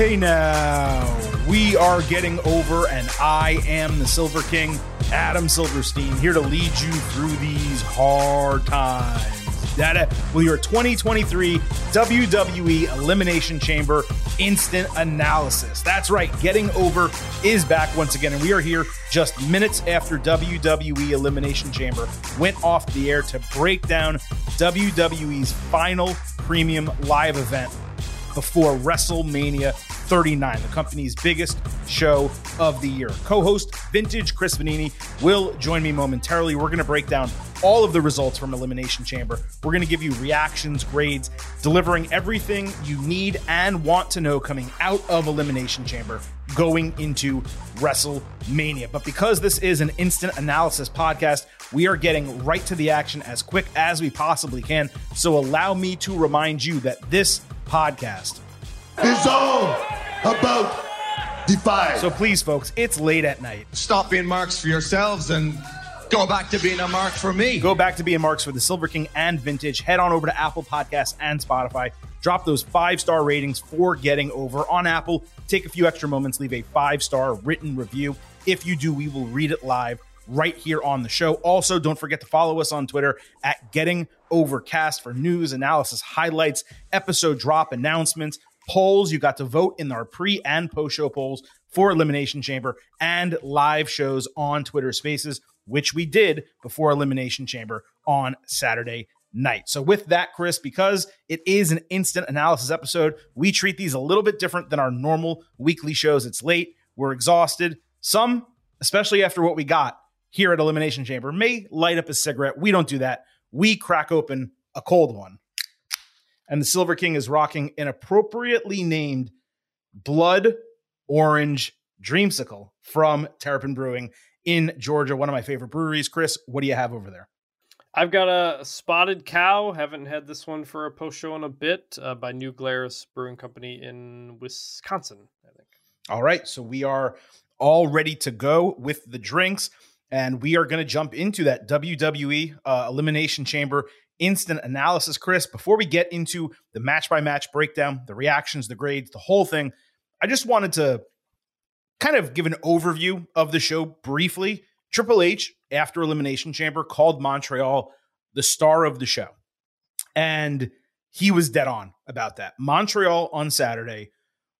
Hey now, we are getting over, and I am the Silver King, Adam Silverstein, here to lead you through these hard times. That with your 2023 WWE Elimination Chamber instant analysis. That's right, getting over is back once again, and we are here just minutes after WWE Elimination Chamber went off the air to break down WWE's final premium live event before WrestleMania 39, the company's biggest show of the year. Co host Vintage Chris Vannini will join me momentarily. We're going to break down all of the results from Elimination Chamber. We're going to give you reactions, grades, delivering everything you need and want to know coming out of Elimination Chamber going into WrestleMania. But because this is an instant analysis podcast, we are getting right to the action as quick as we possibly can. So allow me to remind you that this podcast is all about Defy. So please, folks, it's late at night. Stop being marks for yourselves and go back to being a mark for me. Go back to being marks for the Silver King and Vintage. Head on over to Apple Podcasts and Spotify. Drop those five star ratings for getting over on Apple. Take a few extra moments, leave a five star written review. If you do, we will read it live right here on the show. Also, don't forget to follow us on Twitter at Getting Overcast for news, analysis, highlights, episode drop announcements, polls. You got to vote in our pre and post show polls for Elimination Chamber and live shows on Twitter Spaces, which we did before Elimination Chamber on Saturday night. So, with that, Chris, because it is an instant analysis episode, we treat these a little bit different than our normal weekly shows. It's late, we're exhausted. Some, especially after what we got here at Elimination Chamber, may light up a cigarette. We don't do that. We crack open a cold one and the Silver King is rocking an appropriately named blood orange dreamsicle from Terrapin Brewing in Georgia, one of my favorite breweries. Chris, what do you have over there? I've got a spotted cow. Haven't had this one for a post show in a bit uh, by New Glarus Brewing Company in Wisconsin, I think. All right. So we are all ready to go with the drinks. And we are going to jump into that WWE uh, Elimination Chamber instant analysis. Chris, before we get into the match by match breakdown, the reactions, the grades, the whole thing, I just wanted to kind of give an overview of the show briefly. Triple H, after Elimination Chamber, called Montreal the star of the show. And he was dead on about that. Montreal on Saturday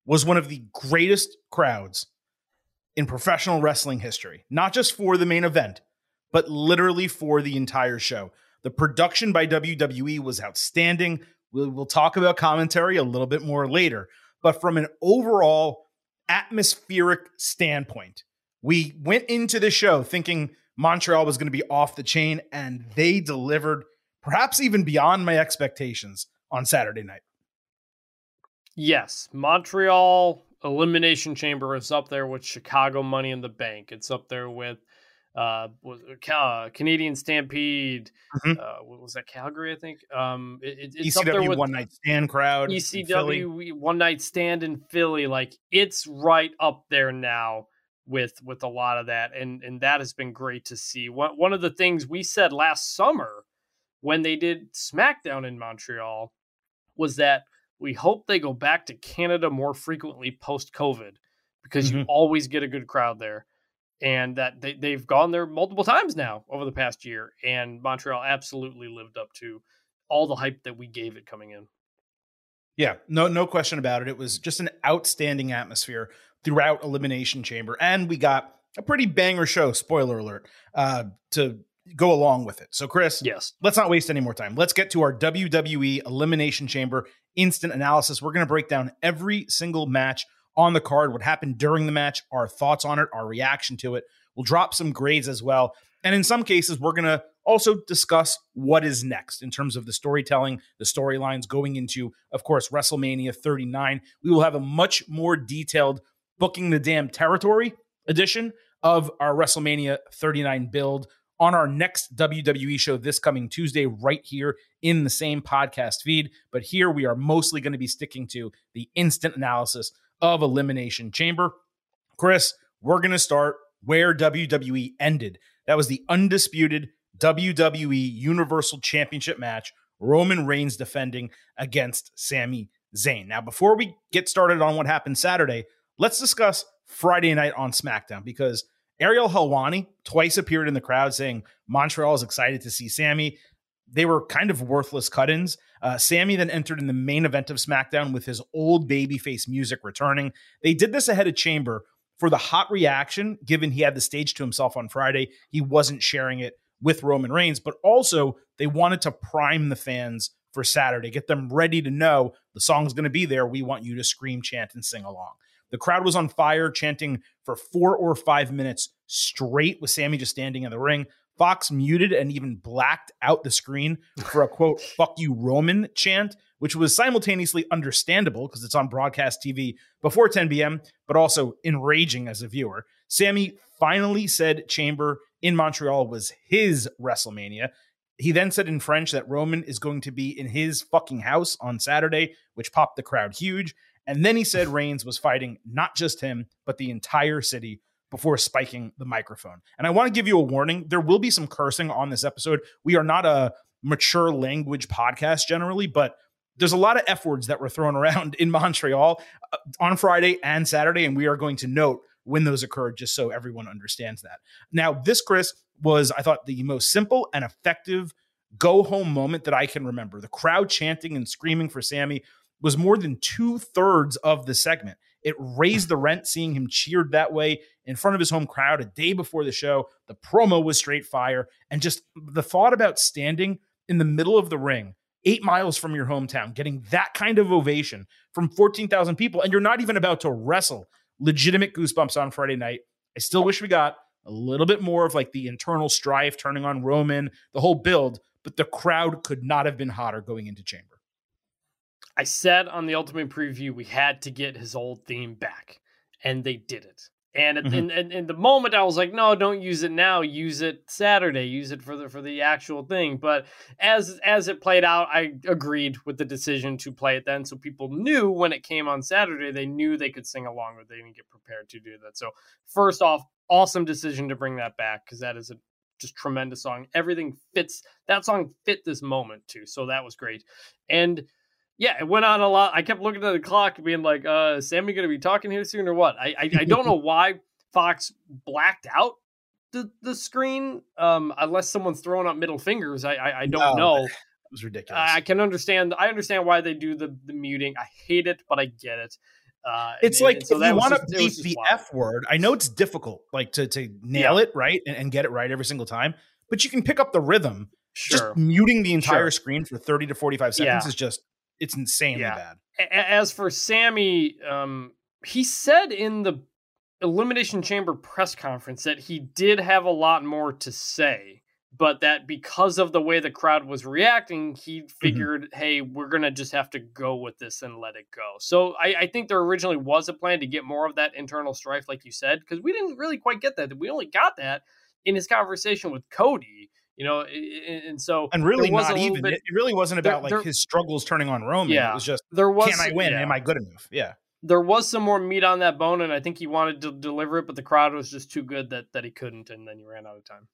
was one of the greatest crowds in professional wrestling history, not just for the main event, but literally for the entire show. The production by WWE was outstanding. We'll, we'll talk about commentary a little bit more later. But from an overall atmospheric standpoint, we went into the show thinking Montreal was going to be off the chain, and they delivered perhaps even beyond my expectations on Saturday night. Yes, Montreal Elimination Chamber is up there with Chicago Money in the Bank. It's up there with uh, was uh, Canadian Stampede. Mm-hmm. Uh, what was that Calgary? I think. Um, it, it's ECW One Night Stand crowd. ECW One Night Stand in Philly. Like it's right up there now with with a lot of that, and and that has been great to see. One one of the things we said last summer when they did SmackDown in Montreal was that we hope they go back to Canada more frequently post COVID because mm-hmm. you always get a good crowd there and that they, they've gone there multiple times now over the past year and montreal absolutely lived up to all the hype that we gave it coming in. Yeah no no question about it. It was just an outstanding atmosphere throughout elimination chamber and we got a pretty banger show spoiler alert uh, to go along with it. So chris yes. let's not waste any more time. Let's get to our wwe elimination chamber instant analysis we're going to break down every single match on the card, what happened during the match, our thoughts on it, our reaction to it. We'll drop some grades as well. And in some cases, we're going to also discuss what is next in terms of the storytelling, the storylines going into, of course, WrestleMania 39. We will have a much more detailed booking the damn territory edition of our WrestleMania 39 build on our next WWE show this coming Tuesday, right here in the same podcast feed. But here we are mostly going to be sticking to the instant analysis of Elimination Chamber. Chris, we're going to start where WWE ended. That was the undisputed WWE Universal Championship match. Roman Reigns defending against Sami Zayn. Now, before we get started on what happened Saturday, let's discuss Friday night on SmackDown because Ariel Helwani twice appeared in the crowd saying Montreal is excited to see Sami. They were kind of worthless cut ins. Uh, Sami then entered in the main event of SmackDown with his old babyface music returning. They did this ahead of Chamber for the hot reaction, given he had the stage to himself on Friday. He wasn't sharing it with Roman Reigns, but also they wanted to prime the fans for Saturday, get them ready to know the song's going to be there. We want you to scream, chant, and sing along. The crowd was on fire, chanting for four or five minutes straight with Sami just standing in the ring. Fox muted and even blacked out the screen for a quote, fuck you, Roman chant, which was simultaneously understandable because it's on broadcast TV before 10 p.m., but also enraging as a viewer. Sami finally said Chamber in Montreal was his WrestleMania. He then said in French that Roman is going to be in his fucking house on Saturday, which popped the crowd huge. And then he said Reigns was fighting not just him, but the entire city before spiking the microphone. And I want to give you a warning there will be some cursing on this episode. We are not a mature language podcast generally, but there's a lot of F words that were thrown around in Montreal uh, on Friday and Saturday. And we are going to note when those occurred, just so everyone understands that. Now, this, Chris, was, I thought, the most simple and effective go home moment that I can remember. The crowd chanting and screaming for Sami was more than two thirds of the segment. It raised the rent seeing him cheered that way in front of his home crowd a day before the show. The promo was straight fire. And just the thought about standing in the middle of the ring, eight miles from your hometown, getting that kind of ovation from 14,000 people, and you're not even about to wrestle. Legitimate goosebumps on Friday night. I still wish we got a little bit more of like the internal strife turning on Roman, the whole build, but the crowd could not have been hotter going into Chamber. I said on the Ultimate Preview we had to get his old theme back, and they did it. And mm-hmm. in, in, in, the moment, I was like, "No, don't use it now. Use it Saturday. Use it for the for the actual thing." But as as it played out, I agreed with the decision to play it then, so people knew when it came on Saturday, they knew they could sing along, but they didn't get prepared to do that. So first off, awesome decision to bring that back because that is a just tremendous song. Everything fits that song fit this moment too, so that was great. And yeah, it went on a lot. I kept looking at the clock, being like, "Uh, is Sami going to be talking here soon or what?" I I, I don't know why Fox blacked out the the screen, um, unless someone's throwing up middle fingers. I I, I don't no, know. It was ridiculous. I, I, can understand. I understand why they do the the muting. I hate it, but I get it. Uh, it's and, like and so if you want to beat the wild. F word. I know it's difficult, like to to nail yeah. it right and, and, get it right every single time, but you can pick up the rhythm. Sure. Just muting the entire sure. screen for thirty to forty five seconds yeah. is just it's insanely yeah. bad. As for Sami, um, he said in the Elimination Chamber press conference that he did have a lot more to say, but that because of the way the crowd was reacting, he mm-hmm. figured, mm-hmm. hey, we're going to just have to go with this and let it go. So I, I, think there originally was a plan to get more of that internal strife, like you said, because we didn't really quite get that. We only got that in his conversation with Cody you know, and so and really not even. Bit, it really wasn't about there, like his struggles turning on Roman. Yeah, it was just there was. Can I win? Yeah. Am I good enough? Yeah. There was some more meat on that bone, and I think he wanted to deliver it, but the crowd was just too good that that he couldn't, and then he ran out of time.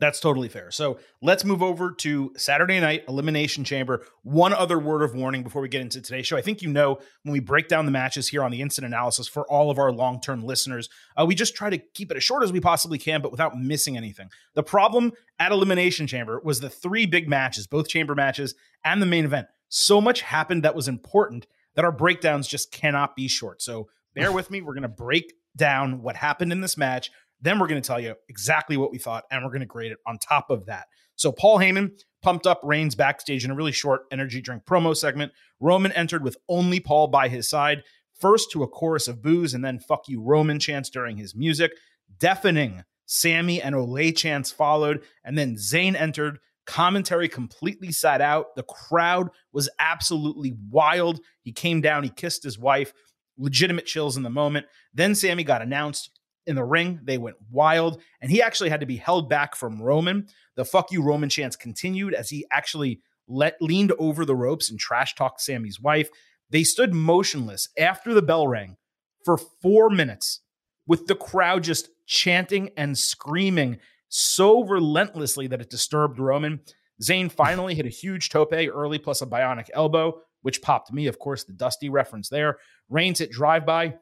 That's totally fair. So let's move over to Saturday night Elimination Chamber. One other word of warning before we get into today's show. I think you know when we break down the matches here on the instant analysis for all of our long term listeners, uh, we just try to keep it as short as we possibly can, but without missing anything. The problem at Elimination Chamber was the three big matches, both chamber matches and the main event. So much happened that was important that our breakdowns just cannot be short. So bear with me. We're going to break down what happened in this match then we're going to tell you exactly what we thought, and we're going to grade it on top of that. So Paul Heyman pumped up Reigns backstage in a really short energy drink promo segment. Roman entered with only Paul by his side, first to a chorus of boos and then fuck you Roman chants during his music. Deafening Sami and Olé chants followed, and then Zayn entered. Commentary completely sat out. The crowd was absolutely wild. He came down, he kissed his wife. Legitimate chills in the moment. Then Sami got announced in the ring. They went wild, and he actually had to be held back from Roman. The fuck you Roman chants continued as he actually let leaned over the ropes and trash talked Sami's wife. They stood motionless after the bell rang for four minutes with the crowd just chanting and screaming so relentlessly that it disturbed Roman. Zayn finally hit a huge tope early plus a bionic elbow, which popped me. Of course, the Dusty reference there. Reigns hit drive by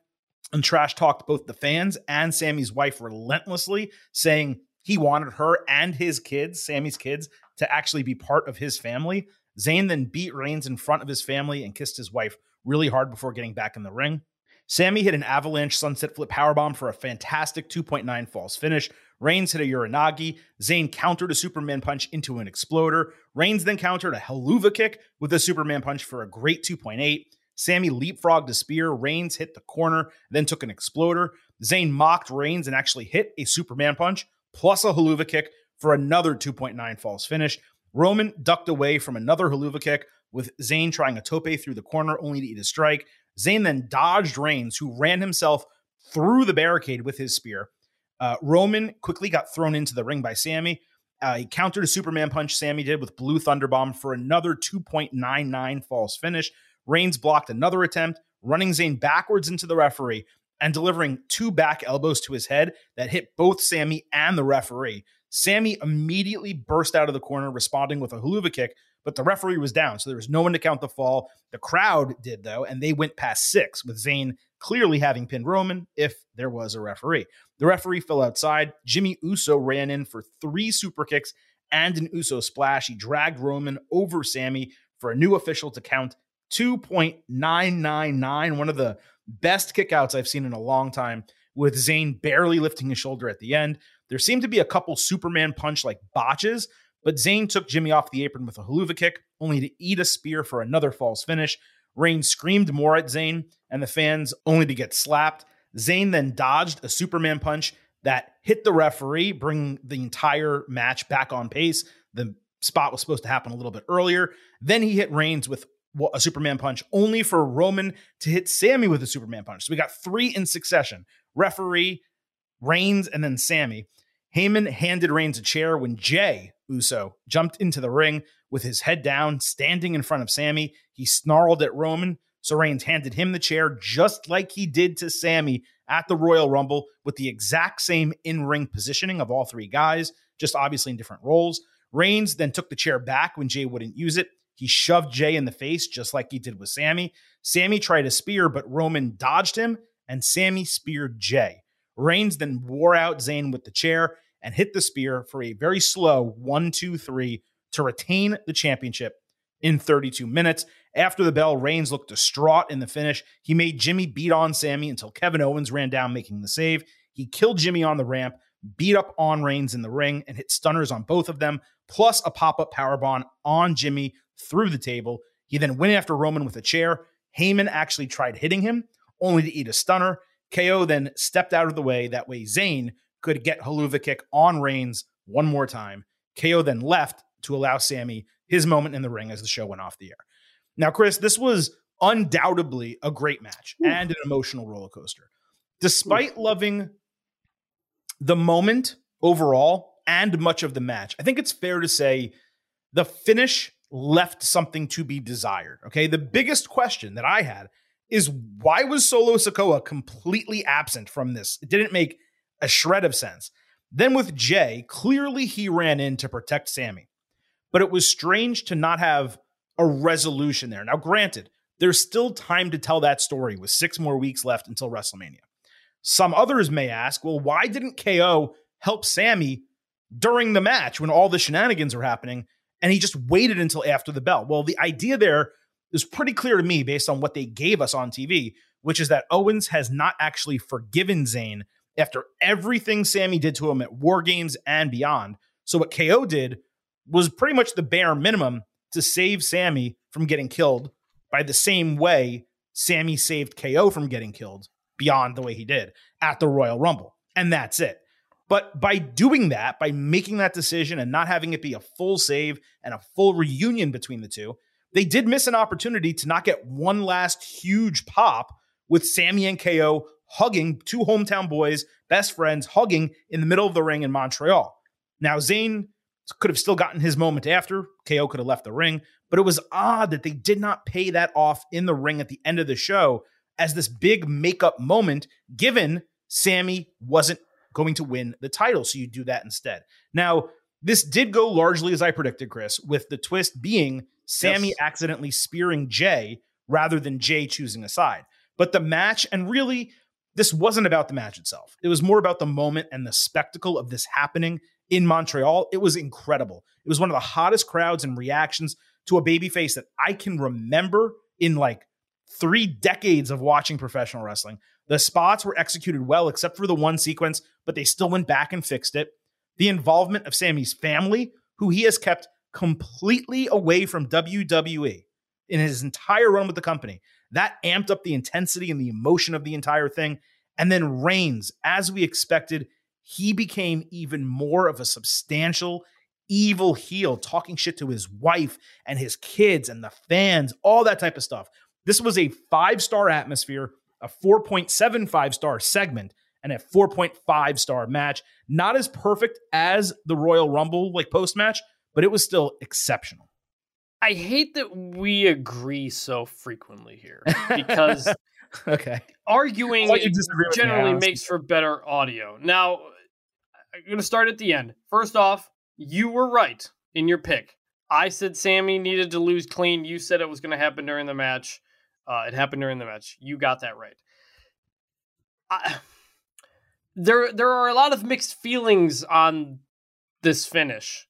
and trash talked both the fans and Sami's wife relentlessly, saying he wanted her and his kids, Sami's kids, to actually be part of his family. Zayn then beat Reigns in front of his family and kissed his wife really hard before getting back in the ring. Sami hit an avalanche sunset flip powerbomb for a fantastic 2.9 falls finish. Reigns hit a Uranage. Zayn countered a Superman punch into an exploder. Reigns then countered a Helluva kick with a Superman punch for a great 2.8. Sami leapfrogged a spear. Reigns hit the corner, then took an exploder. Zayn mocked Reigns and actually hit a Superman punch plus a Helluva kick for another 2.9 false finish. Roman ducked away from another Helluva kick with Zayn trying a tope through the corner only to eat a strike. Zayn then dodged Reigns, who ran himself through the barricade with his spear. Uh, Roman quickly got thrown into the ring by Sami. Uh, he countered a Superman punch Sami did with Blue Thunderbomb for another 2.99 false finish. Reigns blocked another attempt, running Zayn backwards into the referee and delivering two back elbows to his head that hit both Sami and the referee. Sami immediately burst out of the corner, responding with a Helluva kick, but the referee was down, so there was no one to count the fall. The crowd did, though, and they went past six, with Zayn clearly having pinned Roman if there was a referee. The referee fell outside. Jimmy Uso ran in for three super kicks and an Uso splash. He dragged Roman over Sami for a new official to count 2.999, one of the best kickouts I've seen in a long time, with Zayn barely lifting his shoulder at the end. There seemed to be a couple Superman punch like botches, but Zayn took Jimmy off the apron with a Helluva kick, only to eat a spear for another false finish. Reigns screamed more at Zayn, and the fans only to get slapped. Zayn then dodged a Superman punch that hit the referee, bringing the entire match back on pace. The spot was supposed to happen a little bit earlier. Then he hit Reigns with a Superman punch, only for Roman to hit Sami with a Superman punch. So we got three in succession referee, Reigns, and then Sami. Heyman handed Reigns a chair when Jey Uso jumped into the ring with his head down, standing in front of Sami. He snarled at Roman, so Reigns handed him the chair just like he did to Sami at the Royal Rumble with the exact same in ring positioning of all three guys, just obviously in different roles. Reigns then took the chair back when Jey wouldn't use it. He shoved Jey in the face just like he did with Sami. Sami tried a spear, but Roman dodged him, and Sami speared Jey. Reigns then wore out Zayn with the chair and hit the spear for a very slow one, two, three to retain the championship in 32 minutes. After the bell, Reigns looked distraught in the finish. He made Jimmy beat on Sami until Kevin Owens ran down, making the save. He killed Jimmy on the ramp, beat up on Reigns in the ring, and hit stunners on both of them, plus a pop up powerbomb on Jimmy through the table. He then went after Roman with a chair. Heyman actually tried hitting him, only to eat a stunner. KO then stepped out of the way. That way, Zayn could get Helluva kick on Reigns one more time. KO then left to allow Sami his moment in the ring as the show went off the air. Now, Chris, this was undoubtedly a great match Ooh. and an emotional roller coaster. Despite Ooh. loving the moment overall and much of the match, I think it's fair to say the finish left something to be desired. Okay. The biggest question that I had is why was Solo Sikoa completely absent from this? It didn't make a shred of sense. Then with Jey, clearly he ran in to protect Sami, but it was strange to not have a resolution there. Now, granted, there's still time to tell that story with six more weeks left until WrestleMania. Some others may ask, well, why didn't KO help Sami during the match when all the shenanigans were happening and he just waited until after the bell? Well, the idea there is pretty clear to me based on what they gave us on TV, which is that Owens has not actually forgiven Zayn after everything Sami did to him at War Games and beyond. So what KO did was pretty much the bare minimum to save Sami from getting killed by the same way Sami saved KO from getting killed beyond the way he did at the Royal Rumble. And that's it. But by doing that, by making that decision and not having it be a full save and a full reunion between the two, they did miss an opportunity to not get one last huge pop with Sami and KO hugging two hometown boys, best friends, hugging in the middle of the ring in Montreal. Now, Zayn could have still gotten his moment after. KO could have left the ring, but it was odd that they did not pay that off in the ring at the end of the show as this big makeup moment, given Sami wasn't going to win the title. So you do that instead. Now, this did go largely as I predicted, Chris, with the twist being Sami Yes. accidentally spearing Jey rather than Jey choosing a side. But the match, and really, this wasn't about the match itself. It was more about the moment and the spectacle of this happening in Montreal. It was incredible. It was one of the hottest crowds and reactions to a babyface that I can remember in like three decades of watching professional wrestling. The spots were executed well, except for the one sequence, but they still went back and fixed it. The involvement of Sami's family, who he has kept completely away from WWE in his entire run with the company, that amped up the intensity and the emotion of the entire thing. And then Reigns, as we expected, he became even more of a substantial evil heel, talking shit to his wife and his kids and the fans, all that type of stuff. This was a five star atmosphere, a 4.75 star segment, and a 4.5 star match. Not as perfect as the Royal Rumble, like post match, but it was still exceptional. I hate that we agree so frequently here because okay. arguing with me, generally makes for better audio. Now, I'm going to start at the end. First off, you were right in your pick. I said Sami needed to lose clean. You said it was going to happen during the match. Uh, it happened during the match. You got that right. I, there, there are a lot of mixed feelings on this finish,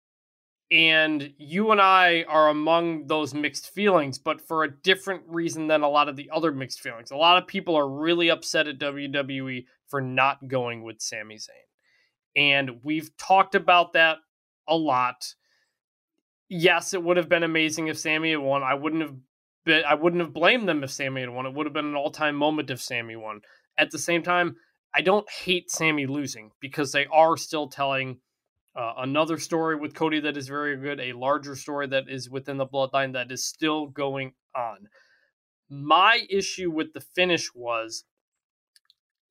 and you and I are among those mixed feelings, but for a different reason than a lot of the other mixed feelings. A lot of people are really upset at WWE for not going with Sami Zayn, and we've talked about that a lot. Yes, it would have been amazing if Sami had won. I wouldn't have I wouldn't have blamed them if Sami had won. It would have been an all-time moment if Sami won. At the same time, I don't hate Sami losing because they are still telling uh, another story with Cody that is very good, a larger story that is within the bloodline that is still going on. My issue with the finish was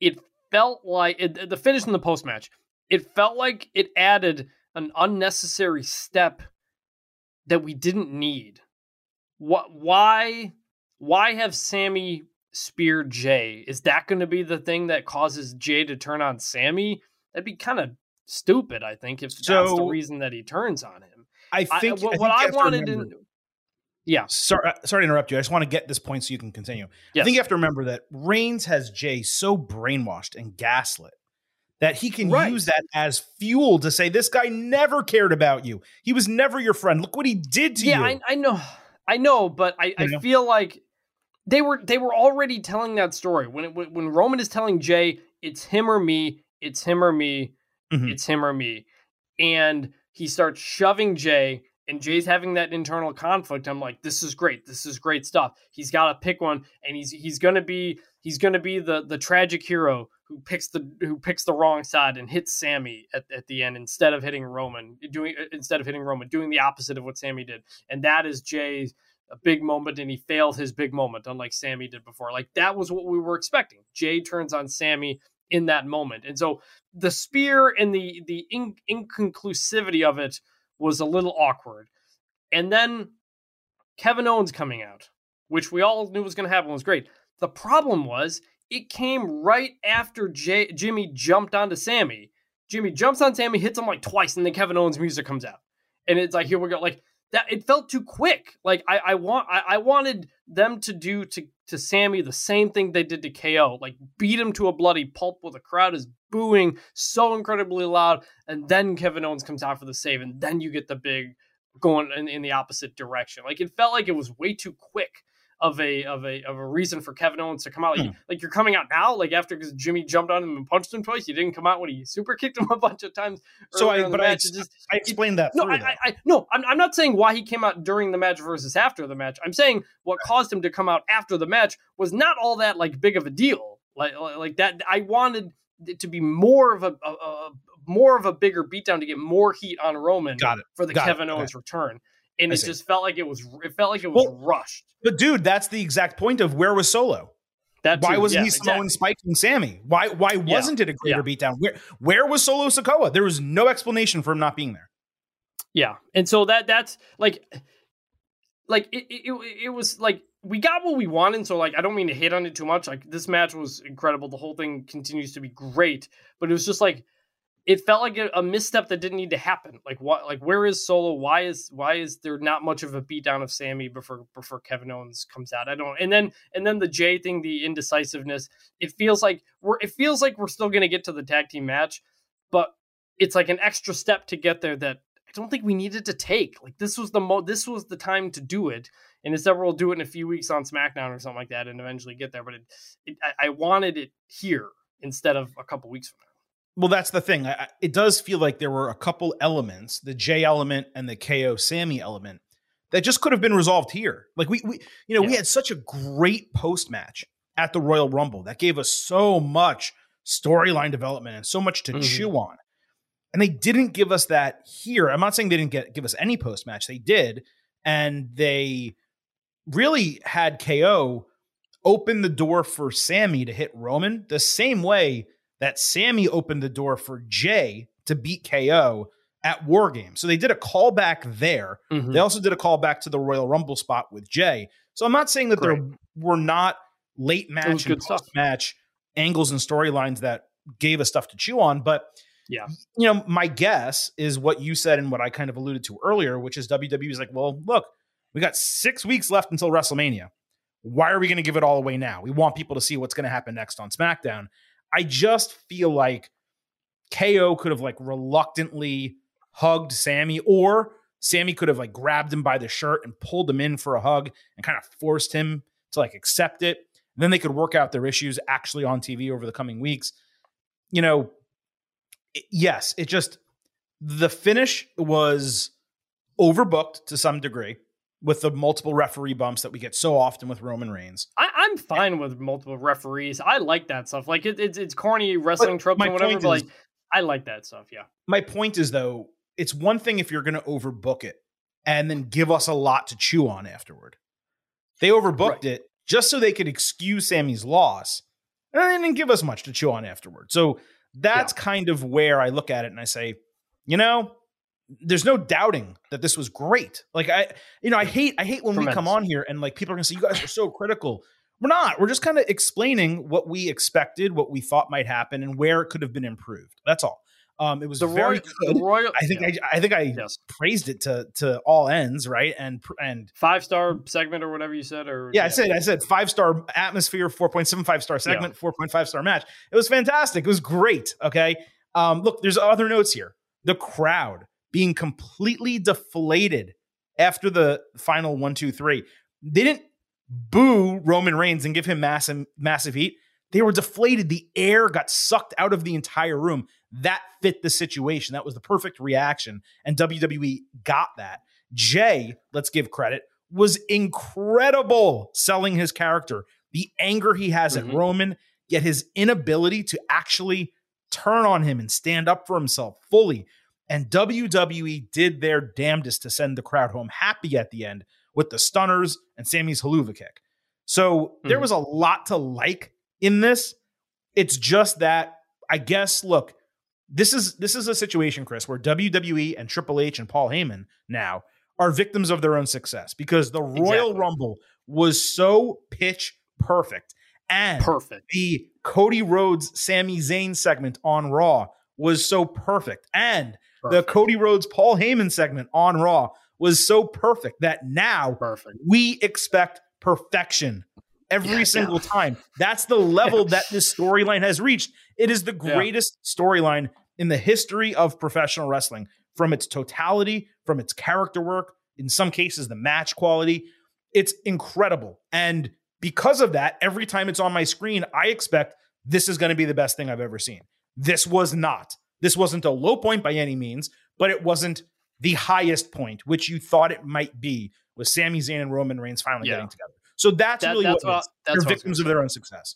it felt like it, the finish in the post match, it felt like it added an unnecessary step that we didn't need. What why why have Sami spear Jey? Is that going to be the thing that causes Jey to turn on Sami? That'd be kind of stupid, I think, if that's the reason that he turns on him. I I, think what, I, what I you have to wanted remember- in yeah, Sorry, uh, sorry to interrupt you. I just want to get this point so you can continue. I think you have to remember that Reigns has Jey so brainwashed and gaslit that he can Right. use that as fuel to say this guy never cared about you. He was never your friend. Look what he did to yeah, you. Yeah, I, I know, I know, but I, I know? feel like they were they were already telling that story when it, when Roman is telling Jey, it's him or me, it's him or me, Mhm. it's him or me, and he starts shoving Jey. And Jey's having that internal conflict. I'm like, this is great. This is great stuff. He's got to pick one, and he's he's gonna be he's gonna be the the tragic hero who picks the who picks the wrong side and hits Sami at, at the end instead of hitting Roman, doing uh, instead of hitting Roman, doing the opposite of what Sami did. And that is Jey's a big moment, and he failed his big moment, unlike Sami did before. Like that was what we were expecting. Jey turns on Sami in that moment, and so the spear and the the in, inconclusivity of it was a little awkward. And then Kevin Owens coming out, which we all knew was going to happen, was great. The problem was it came right after Jey, Jimmy jumped onto Sami. Jimmy jumps on Sami, hits him like twice, and then Kevin Owens' music comes out, and it's like here we go. Like that, it felt too quick. Like I, I want, I, I wanted them to do to to Sami the same thing they did to KO, like beat him to a bloody pulp where the crowd is booing so incredibly loud, and then Kevin Owens comes out for the save, and then you get the big going in, in the opposite direction. Like it felt like it was way too quick of a of a of a reason for Kevin Owens to come out. Like, like you're coming out now, like after because Jimmy jumped on him and punched him twice. You didn't come out when he super kicked him a bunch of times. So I- earlier in the but I ex- just, I explained that no. I, I, I, no, I'm, I'm not saying why he came out during the match versus after the match. I'm saying what caused him to come out after the match was not all that like big of a deal. Like like like that, I wanted it to be more of a, a, a more of a bigger beatdown to get more heat on Roman Got it. for the Got it. Kevin Owens return, and I it see. just felt like it was it felt like it was Well, rushed. But dude, that's the exact point of where was Solo? That Why too, wasn't yeah, he Samoan exactly. spiking Sami? Why why wasn't it a greater Yeah. beatdown? Where where was Solo Sikoa? There was no explanation for him not being there. Yeah, and so that that's like, like it, it, it was like we got what we wanted. So like, I don't mean to hit on it too much. Like this match was incredible. The whole thing continues to be great, but it was just like it felt like a, misstep that didn't need to happen. Like what? Like where is Solo? Why is why is there not much of a beatdown of Sami before before Kevin Owens comes out? I don't. And then and then the Jey thing, the indecisiveness. It feels like we're it feels like we're still gonna get to the tag team match, but it's like an extra step to get there that I don't think we needed to take. Like this was the mo this was the time to do it. And instead we'll do it in a few weeks on SmackDown or something like that and eventually get there. But it, it I, I wanted it here instead of a couple weeks from now. Well, that's the thing. I, it does feel like there were a couple elements, the Jey element and the KO Sami element, that just could have been resolved here. Like we, we you know, yeah. we had such a great post match at the Royal Rumble that gave us so much storyline development and so much to mm-hmm. chew on. And they didn't give us that here. I'm not saying they didn't get give us any post match. They did, and they really had KO open the door for Sami to hit Roman the same way that Sami opened the door for Jey to beat KO at War Games. So they did a callback there. Mm-hmm. They also did a callback to the Royal Rumble spot with Jey. So I'm not saying that Great. there were not late match and post match angles and storylines that gave us stuff to chew on, but yeah, you know, my guess is what you said and what I kind of alluded to earlier, which is WWE is like, well, look, we got six weeks left until WrestleMania. Why are we going to give it all away now? We want people to see what's going to happen next on SmackDown. I just feel like KO could have like reluctantly hugged Sami, or Sami could have like grabbed him by the shirt and pulled him in for a hug and kind of forced him to like accept it. And then they could work out their issues actually on TV over the coming weeks. You know, it, yes, it just the finish was overbooked to some degree with the multiple referee bumps that we get so often with Roman Reigns. Am fine with multiple referees. I like that stuff. Like it, it's it's corny wrestling tropes and whatever, but like I like that stuff. Yeah. My point is though, it's one thing if you're going to overbook it and then give us a lot to chew on afterward. They overbooked right. it just so they could excuse Sami's loss, and they didn't give us much to chew on afterward. So that's yeah. kind of where I look at it and I say, you know, there's no doubting that this was great. Like I, you know, I hate I hate when Tremendous. we come on here and like people are gonna say you guys are so critical. We're not. We're just kind of explaining what we expected, what we thought might happen, and where it could have been improved. That's all. Um, it was the very Royal, good. Royal, I think yeah. I, I think I yes. praised it to to all ends, right? And and five star segment or whatever you said, or yeah, yeah. I said I said five star atmosphere, four point seven five star segment, yeah. four point five star match. It was fantastic. It was great. Okay. Um, look, there's other notes here. The crowd being completely deflated after the final one, two, three. They didn't boo Roman Reigns and give him massive, massive heat. They were deflated. The air got sucked out of the entire room. That fit the situation. That was the perfect reaction. And WWE got that. Jey, let's give credit, was incredible selling his character. The anger he has mm-hmm. at Roman, yet his inability to actually turn on him and stand up for himself fully and WWE did their damnedest to send the crowd home happy at the end with the stunners and Sami's Helluva kick. So mm-hmm. there was a lot to like in this. It's just that I guess look, this is this is a situation, Chris, where WWE and Triple H and Paul Heyman now are victims of their own success because the Royal exactly. Rumble was so pitch perfect. And perfect. The Cody Rhodes Sami Zayn segment on Raw was so perfect. And Perfect. The Cody Rhodes Paul Heyman segment on Raw was so perfect that now perfect. we expect perfection every yeah, single yeah. time. That's the level yeah. that this storyline has reached. It is the greatest storyline in the history of professional wrestling from its totality, from its character work, in some cases, the match quality. It's incredible. And because of that, every time it's on my screen, I expect this is going to be the best thing I've ever seen. This was not. This wasn't a low point by any means, but it wasn't the highest point, which you thought it might be with Sami Zayn and Roman Reigns finally yeah. getting together. So that's that, really that's what, what they're victims of their own success.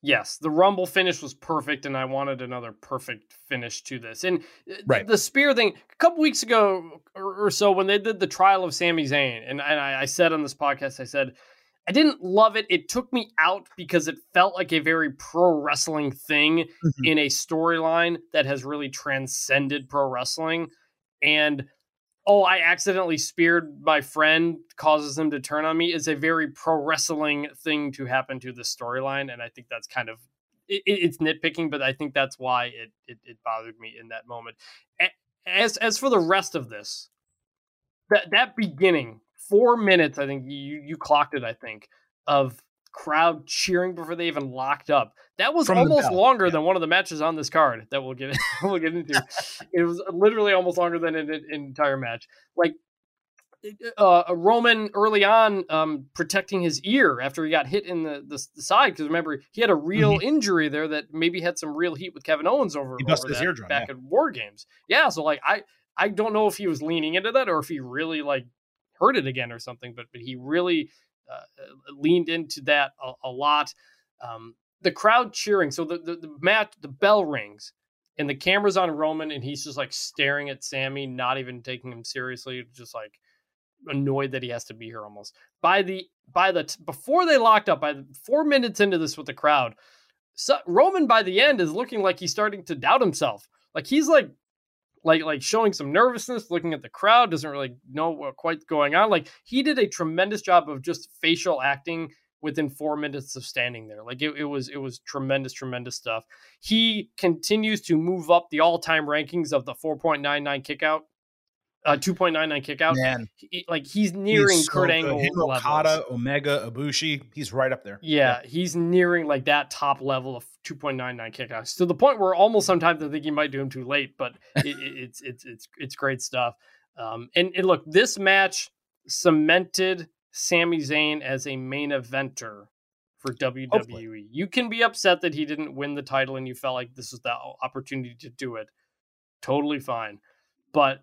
Yes, the Rumble finish was perfect, and I wanted another perfect finish to this. And uh, right. the spear thing, a couple weeks ago or, so, when they did the trial of Sami Zayn, and, and I, I said on this podcast, I said I didn't love it. It took me out because it felt like a very pro wrestling thing mm-hmm. in a storyline that has really transcended pro wrestling. And oh, I accidentally speared my friend, causes him to turn on me is a very pro wrestling thing to happen to the storyline. And I think that's kind of it, it's nitpicking, but I think that's why it, it, it bothered me in that moment. As as for the rest of this, that that beginning four minutes, I think you you clocked it. I think of crowd cheering before they even locked up. That was From almost longer yeah. than one of the matches on this card that we'll get we'll get into. it was literally almost longer than an, an entire match. Like uh, Roman early on um, protecting his ear after he got hit in the, the, the side because remember he had a real mm-hmm. injury there that maybe had some real heat with Kevin Owens over, he busted his eardrum, back yeah. at War Games. Yeah, so like I I don't know if he was leaning into that or if he really like hurt it again or something, but but he really uh, leaned into that a, a lot. Um, the crowd cheering. So the, the the match, the bell rings, and the camera's on Roman, and he's just like staring at Sami, not even taking him seriously, just like annoyed that he has to be here almost. By the by the before they locked up, by the, four minutes into this with the crowd, so, Roman by the end is looking like he's starting to doubt himself. Like he's like like like showing some nervousness, looking at the crowd, doesn't really know what quite going on. Like he did a tremendous job of just facial acting within four minutes of standing there. Like it, it was it was tremendous, tremendous stuff. He continues to move up the all-time rankings of the 4.99 kickout. Uh, 2.99 kickout. Man, he, like he's nearing he's Kurt so Angle Him, Okada, Omega, Ibushi. He's right up there. Yeah, yeah, he's nearing like that top level of 2.99 kickouts to the point where almost sometimes I think he might do him too late. But it, it's it's it's it's great stuff. Um, and, and look, this match cemented Sami Zayn as a main eventer for WWE. Hopefully. You can be upset that he didn't win the title and you felt like this was the opportunity to do it. Totally fine. But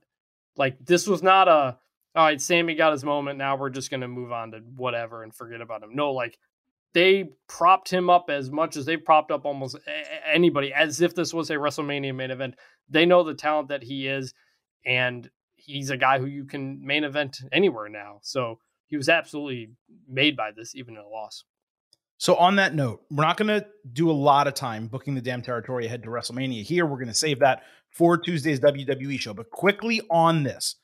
like this was not a all right, Sami got his moment. Now we're just gonna move on to whatever and forget about him. No, like they propped him up as much as they propped up almost anybody, as if this was a WrestleMania main event. They know the talent that he is, and he's a guy who you can main event anywhere now. So he was absolutely made by this, even in a loss. So on that note, we're not going to do a lot of time booking the damn territory ahead to WrestleMania. Here, we're going to save that for Tuesday's WWE show. But quickly on this,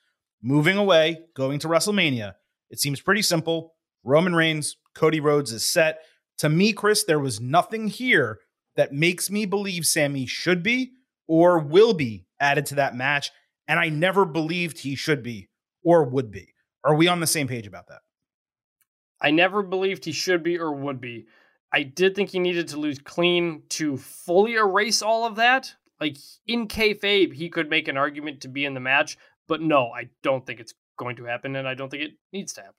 moving away, going to WrestleMania, it seems pretty simple. Roman Reigns, Cody Rhodes is set. To me, Chris, there was nothing here that makes me believe Sami should be or will be added to that match. And I never believed he should be or would be. Are we on the same page about that? I never believed he should be or would be. I did think he needed to lose clean to fully erase all of that. Like in kayfabe, he could make an argument to be in the match, but no, I don't think it's going to happen, and I don't think it needs to happen.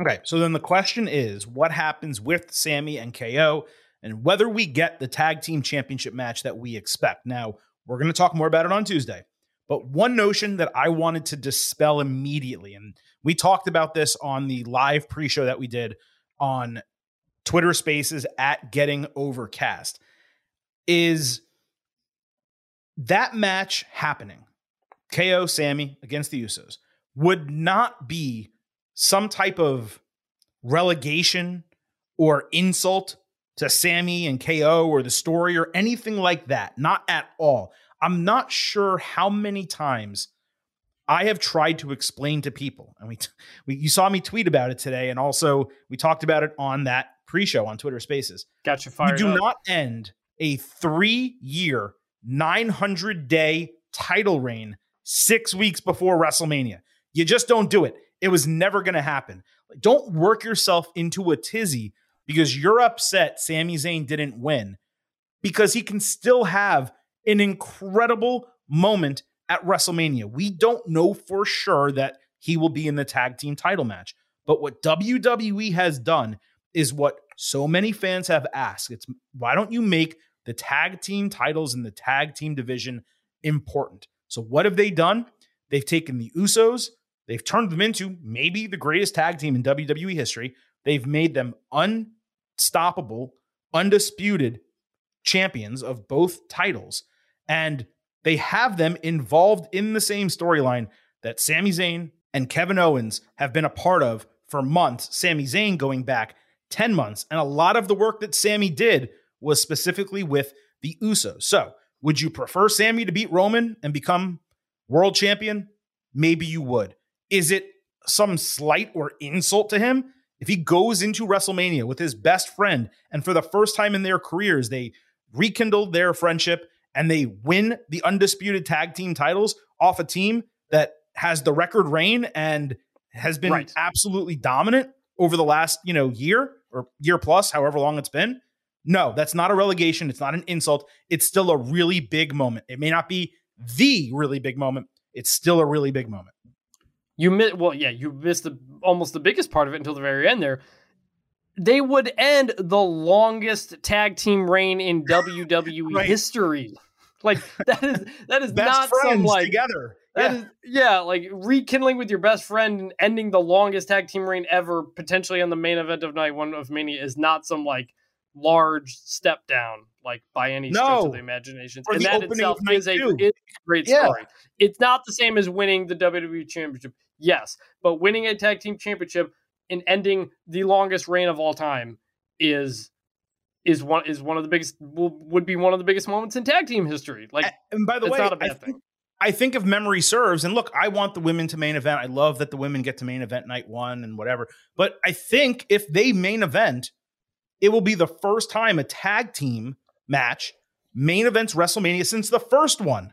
Okay, so then the question is what happens with Sami and KO and whether we get the tag team championship match that we expect. Now, we're going to talk more about it on Tuesday. But one notion that I wanted to dispel immediately, and we talked about this on the live pre show that we did on Twitter Spaces at Getting Overcast, is that match happening, KO Sami against the Usos, would not be some type of relegation or insult to Sami and KO or the story or anything like that. Not at all. I'm not sure how many times I have tried to explain to people, and we, we you saw me tweet about it today, and also we talked about it on that pre-show on Twitter Spaces. Got you fired. You do up. not end a three-year, 900-day title reign six weeks before WrestleMania. You just don't do it. It was never going to happen. Don't work yourself into a tizzy because you're upset Sami Zayn didn't win because he can still have an incredible moment at WrestleMania. We don't know for sure that he will be in the tag team title match. But what WWE has done is what so many fans have asked. It's why don't you make the tag team titles in the tag team division important? So what have they done? They've taken the Usos, they've turned them into maybe the greatest tag team in WWE history. They've made them unstoppable, undisputed champions of both titles. And they have them involved in the same storyline that Sami Zayn and Kevin Owens have been a part of for months. Sami Zayn going back 10 months. And a lot of the work that Sami did was specifically with the Usos. So, would you prefer Sami to beat Roman and become world champion? Maybe you would. Is it some slight or insult to him if he goes into WrestleMania with his best friend and for the first time in their careers they rekindle their friendship, and they win the undisputed tag team titles off a team that has the record reign and has been Right. absolutely dominant over the last, you know, year or year plus, however long it's been. No, that's not a relegation. It's not an insult. It's still a really big moment. It may not be the really big moment. It's still a really big moment. You miss well, yeah, you missed the almost the biggest part of it until the very end there. They would end the longest tag team reign in WWE Right. history. Like that is that is not some like together. That Yeah. is- yeah, like rekindling with your best friend and ending the longest tag team reign ever, potentially on the main event of night one of Mania, is not some like large step down, like by any stretch of the imagination. And the that itself is a, is a great Yeah. story. It's not the same as winning the WWE Championship, yes, but winning a tag team championship and ending the longest reign of all time is is one is one of the biggest will, would be one of the biggest moments in tag team history. Like and by the way, not a I bad think, thing. I think if memory serves, and look, I want the women to main event. I love that the women get to main event night one and whatever. But I think if they main event, it will be the first time a tag team match main events WrestleMania since the first one.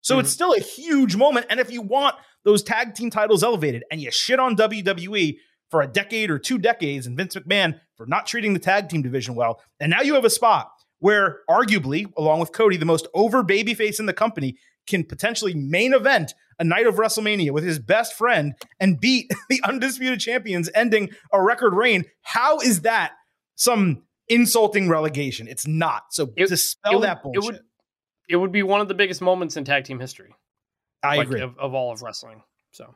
So it's mm-hmm. still a huge moment. And if you want those tag team titles elevated and you shit on WWE for a decade or two decades and Vince McMahon for not treating the tag team division well, and now you have a spot where arguably, along with Cody, the most over babyface in the company, can potentially main event a night of WrestleMania with his best friend and beat the undisputed champions, ending a record reign. How is that some insulting relegation? It's not. So It- dispel it would- that it bullshit. would- it would be one of the biggest moments in tag team history. I like, agree. Of, of all of wrestling. So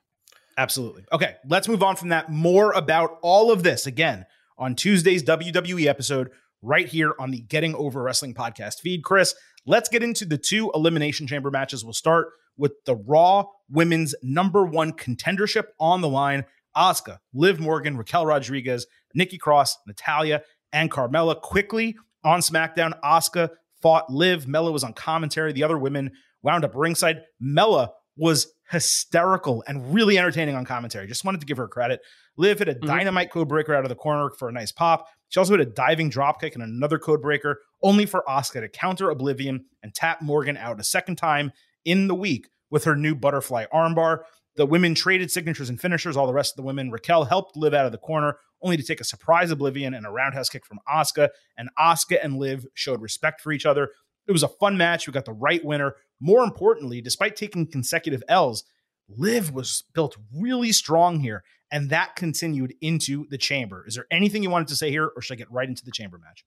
Absolutely. Okay, let's move on from that. More about all of this again on Tuesday's WWE episode right here on the Getting Over Wrestling podcast feed. Chris, let's get into the two Elimination Chamber matches. We'll start with the Raw Women's number one contendership on the line. Asuka, Liv Morgan, Raquel Rodriguez, Nikki Cross, Natalya, and Carmella. Quickly on SmackDown, Asuka fought Liv. Mella was on commentary. The other women wound up ringside. Mella was hysterical and really entertaining on commentary. Just wanted to give her credit. Liv hit a mm-hmm. dynamite code breaker out of the corner for a nice pop. She also hit a diving dropkick and another code breaker, only for Asuka to counter Oblivion and tap Morgan out a second time in the week with her new butterfly armbar. The women traded signatures and finishers. All the rest of the women, Raquel helped Liv out of the corner, only to take a surprise Oblivion and a roundhouse kick from Asuka. And Asuka and Liv showed respect for each other. It was a fun match. We got the right winner. More importantly, despite taking consecutive L's, Liv was built really strong here, and that continued into the chamber. Is there anything you wanted to say here, or should I get right into the chamber match?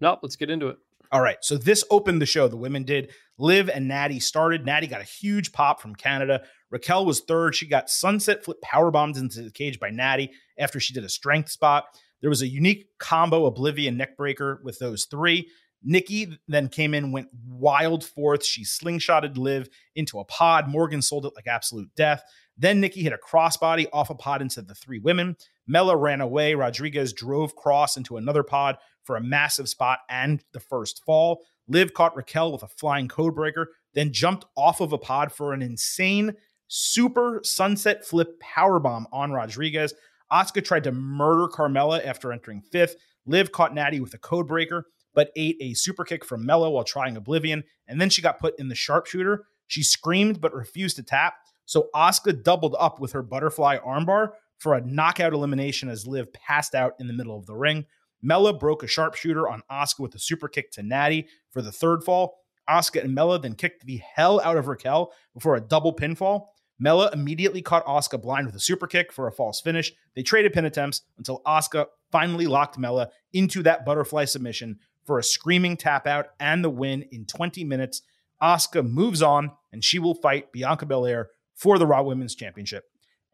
no, let's get into it. All right, so this opened the show. The women did. Liv and Natty started. Natty got a huge pop from Canada. Raquel was third. She got sunset flip power bombed into the cage by Natty after she did a strength spot. There was a unique combo Oblivion neckbreaker with those three. Nikki then came in, went wild fourth. She slingshotted Liv into a pod. Morgan sold it like absolute death. Then Nikki hit a crossbody off a pod into the three women. Mella ran away. Rodriguez drove Cross into another pod for a massive spot and the first fall. Liv caught Raquel with a flying codebreaker, then jumped off of a pod for an insane super sunset flip powerbomb on Rodriguez. Asuka tried to murder Carmella after entering fifth. Liv caught Natty with a codebreaker, but ate a super kick from Mella while trying Oblivion, and then she got put in the sharpshooter. She screamed but refused to tap, so Asuka doubled up with her butterfly armbar for a knockout elimination as Liv passed out in the middle of the ring. Mella broke a sharpshooter on Asuka with a super kick to Natty for the third fall. Asuka and Mella then kicked the hell out of Raquel before a double pinfall. Mella immediately caught Asuka blind with a super kick for a false finish. They traded pin attempts until Asuka finally locked Mella into that butterfly submission for a screaming tap out and the win in 20 minutes. Asuka moves on and she will fight Bianca Belair for the Raw Women's Championship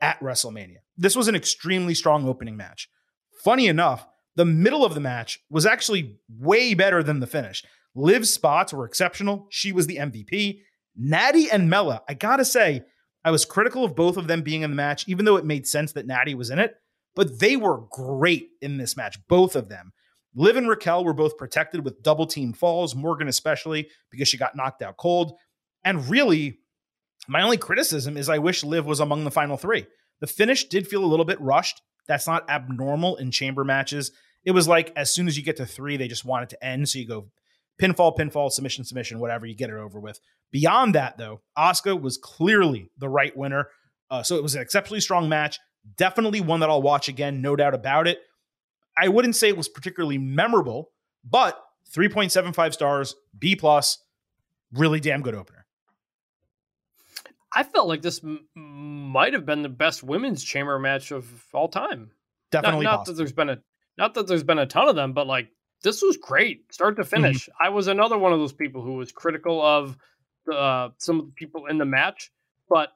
at WrestleMania. This was an extremely strong opening match. Funny enough, the middle of the match was actually way better than the finish. Liv's spots were exceptional. She was the MVP. Natty and Mella, I gotta say, I was critical of both of them being in the match, even though it made sense that Natty was in it. But they were great in this match, both of them. Liv and Raquel were both protected with double team falls, Morgan especially, because she got knocked out cold. And really, my only criticism is I wish Liv was among the final three. The finish did feel a little bit rushed. That's not abnormal in chamber matches. It was like as soon as you get to three, they just want it to end. So you go pinfall, pinfall, submission, submission, whatever, you get it over with. Beyond that, though, Asuka was clearly the right winner. Uh, so it was an exceptionally strong match. Definitely one that I'll watch again, no doubt about it. I wouldn't say it was particularly memorable, but 3.75 stars, B plus, really damn good opener. I felt like this m- might have been the best women's chamber match of all time. Definitely, not, not that there's been a not that there's been a ton of them, but like this was great, start to mm-hmm. finish. Mm-hmm. I was another one of those people who was critical of uh, some of the people in the match, but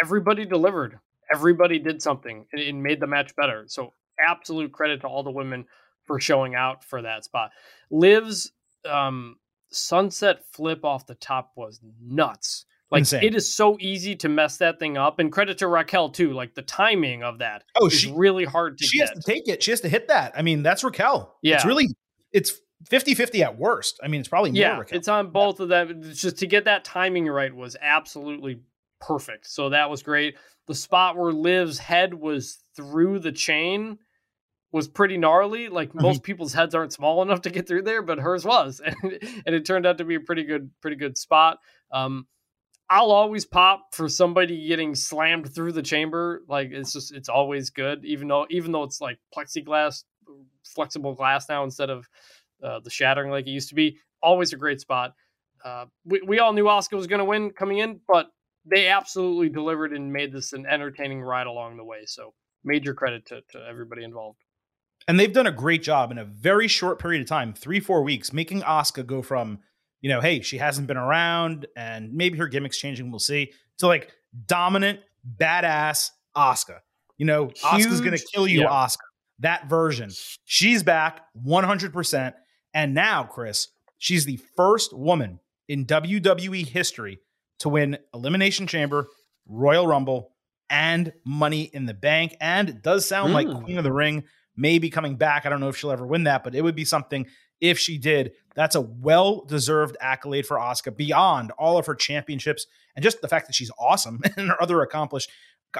everybody delivered. Everybody did something and it made the match better. So absolute credit to all the women for showing out for that spot. Liv's um, sunset flip off the top was nuts. Like Insane. it is so easy to mess that thing up. And credit to Raquel too. Like the timing of that. Oh, she really hard to. She get. has to take it. She has to hit that. I mean, that's Raquel. Yeah, it's really it's 50-50 at worst. I mean, it's probably yeah. Raquel. It's on both of them. It's just to get that timing right was absolutely perfect. So that was great. The spot where Liv's head was through the chain was pretty gnarly. Like mm-hmm. most people's heads aren't small enough to get through there, but hers was, and, and it turned out to be a pretty good, pretty good spot. Um, I'll always pop for somebody getting slammed through the chamber. Like it's just, it's always good, even though, even though it's like plexiglass, flexible glass now instead of uh, the shattering like it used to be. Always a great spot. Uh, we, we all knew Asuka was going to win coming in, but they absolutely delivered and made this an entertaining ride along the way. So major credit to, to everybody involved. And they've done a great job in a very short period of time, three, four weeks, making Asuka go from, you know, hey, she hasn't been around and maybe her gimmick's changing, we'll see, to like dominant, badass Asuka. You know, Asuka's gonna kill you, yeah. Asuka. That version. She's back 100%. And now, Chris, she's the first woman in WWE history to win Elimination Chamber, Royal Rumble, and Money in the Bank. And it does sound mm. like hmm. Queen of the Ring may be coming back. I don't know if she'll ever win that, but it would be something if she did. That's a well deserved accolade for Asuka beyond all of her championships and just the fact that she's awesome and her other accomplished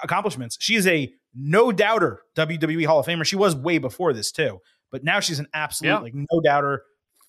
accomplishments. She is a no doubter WWE Hall of Famer. She was way before this too, but now she's an absolute yeah. like no doubter.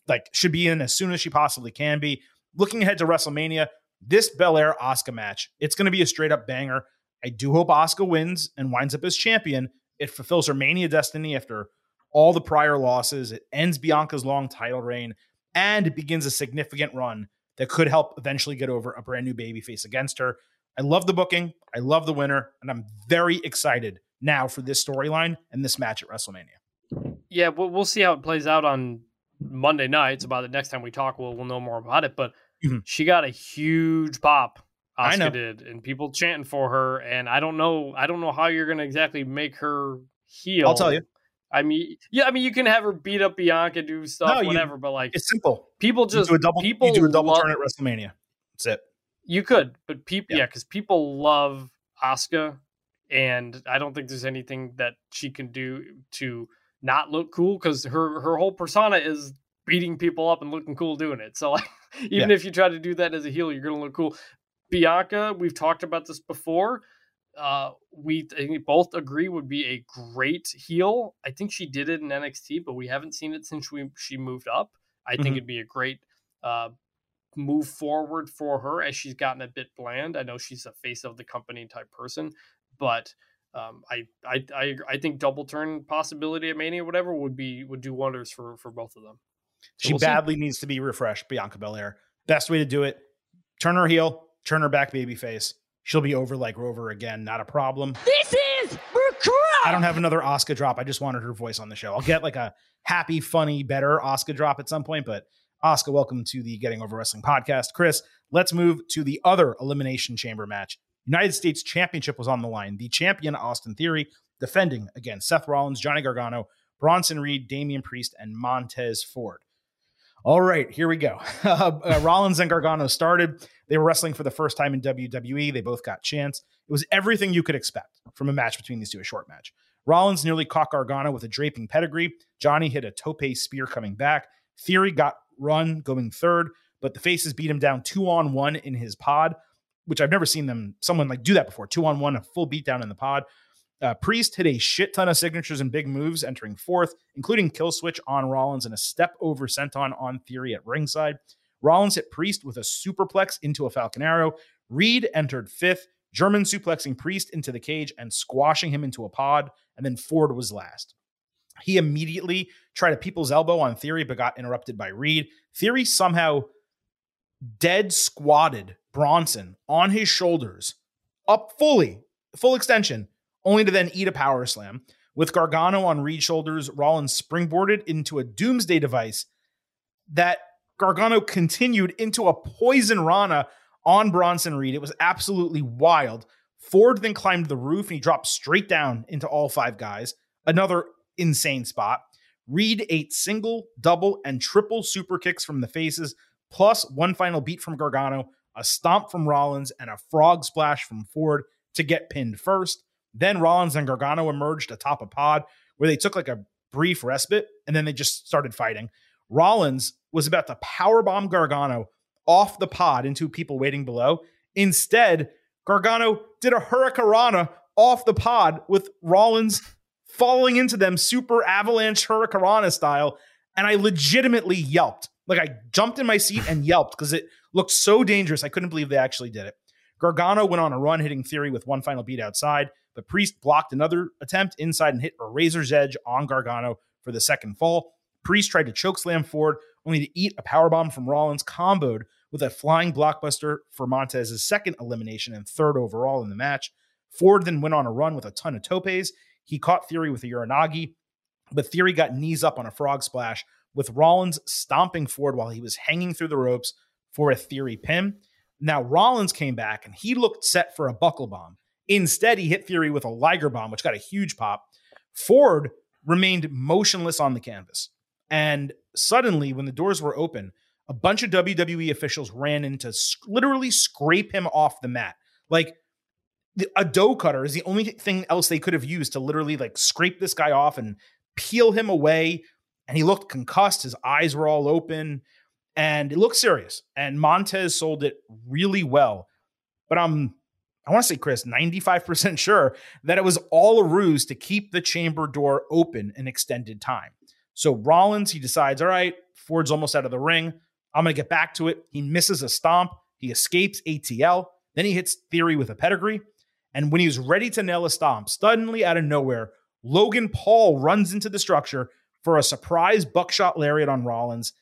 Like should be in as soon as she possibly can be. Looking ahead to WrestleMania, this Belair Asuka match, it's going to be a straight up banger. I do hope Asuka wins and winds up as champion. It fulfills her Mania destiny after all the prior losses. It ends Bianca's long title reign, and it begins a significant run that could help eventually get over a brand new babyface against her. I love the booking. I love the winner, and I'm very excited now for this storyline and this match at WrestleMania. Yeah, we'll see how it plays out on Monday night. It's about the next time we talk, we'll we'll know more about it. But mm-hmm. she got a huge pop. Asuka did, and people chanting for her. And I don't know, I don't know how you're going to exactly make her heel. I'll tell you. I mean, yeah, I mean, you can have her beat up Bianca, do stuff, no, whatever. but like, it's simple. People just you do a double. People you do a double love, turn at WrestleMania. That's it. You could, but people, yeah, because yeah, people love Asuka, and I don't think there's anything that she can do to not look cool because her her whole persona is beating people up and looking cool doing it. So like, even yeah. if you try to do that as a heel, you're gonna look cool. Bianca, we've talked about this before. Uh, we both agree would be a great heel. I think she did it in NXT, but we haven't seen it since we, she moved up. I mm-hmm. think it'd be a great uh, move forward for her as she's gotten a bit bland. I know she's a face of the company type person, but um, I, I I I think double turn possibility at Mania, or whatever, would be would do wonders for for both of them. So she we'll badly see. needs to be refreshed, Bianca Belair. Best way to do it: turn her heel, turn her back baby face. She'll be over like Rover again, not a problem. This is I don't have another Asuka drop. I just wanted her voice on the show. I'll get like a happy, funny, better Asuka drop at some point, but Asuka, welcome to the Getting Over Wrestling podcast. Chris, let's move to the other Elimination Chamber match. United States Championship was on the line. The champion, Austin Theory, defending against Seth Rollins, Johnny Gargano, Bronson Reed, Damian Priest, and Montez Ford. All right, here we go. Uh, Rollins and Gargano started. They were wrestling for the first time in WWE. They both got chance. It was everything you could expect from a match between these two, a short match. Rollins nearly caught Gargano with a draping pedigree. Johnny hit a tope spear coming back. Theory got run going third, but the faces beat him down two on one in his pod, which I've never seen them someone like do that before. Two on one, a full beatdown in the pod. Uh, Priest hit a shit ton of signatures and big moves entering fourth, including kill switch on Rollins and a step over senton on Theory at ringside. Rollins hit Priest with a superplex into a Falcon Arrow. Reed entered fifth, German suplexing Priest into the cage and squashing him into a pod, and then Ford was last. He immediately tried a people's elbow on Theory, but got interrupted by Reed. Theory somehow dead squatted Bronson on his shoulders, up fully, full extension, only to then eat a power slam. With Gargano on Reed's shoulders, Rollins springboarded into a doomsday device that Gargano continued into a poison Rana on Bronson Reed. It was absolutely wild. Ford then climbed the roof and he dropped straight down into all five guys. Another insane spot. Reed ate single, double, and triple super kicks from the faces, plus one final beat from Gargano, a stomp from Rollins, and a frog splash from Ford to get pinned first. Then Rollins and Gargano emerged atop a pod where they took like a brief respite and then they just started fighting. Rollins was about to powerbomb Gargano off the pod into people waiting below. Instead, Gargano did a hurricanrana off the pod with Rollins falling into them super avalanche hurricanrana style. And I legitimately yelped. Like I jumped in my seat and yelped because it looked so dangerous. I couldn't believe they actually did it. Gargano went on a run, hitting Theory with one final beat outside, but Priest blocked another attempt inside and hit a razor's edge on Gargano for the second fall. Priest tried to chokeslam Ford, only to eat a powerbomb from Rollins, comboed with a flying blockbuster for Montez's second elimination and third overall in the match. Ford then went on a run with a ton of topes. He caught Theory with a Uranage, but Theory got knees up on a frog splash, with Rollins stomping Ford while he was hanging through the ropes for a Theory pin. Now, Rollins came back and he looked set for a buckle bomb. Instead, he hit Theory with a Liger bomb, which got a huge pop. Ford remained motionless on the canvas. And suddenly, when the doors were open, a bunch of WWE officials ran in to literally scrape him off the mat. Like a dough cutter is the only thing else they could have used to literally like scrape this guy off and peel him away. And he looked concussed. His eyes were all open and it looked serious. And Montez sold it really well. But I'm, I want to say, Chris, 95% sure that it was all a ruse to keep the chamber door open an extended time. So Rollins, he decides, all right, Ford's almost out of the ring. I'm going to get back to it. He misses a stomp. He escapes ATL. Then he hits Theory with a pedigree. And when he was ready to nail a stomp, suddenly out of nowhere, Logan Paul runs into the structure for a surprise buckshot lariat on Rollins.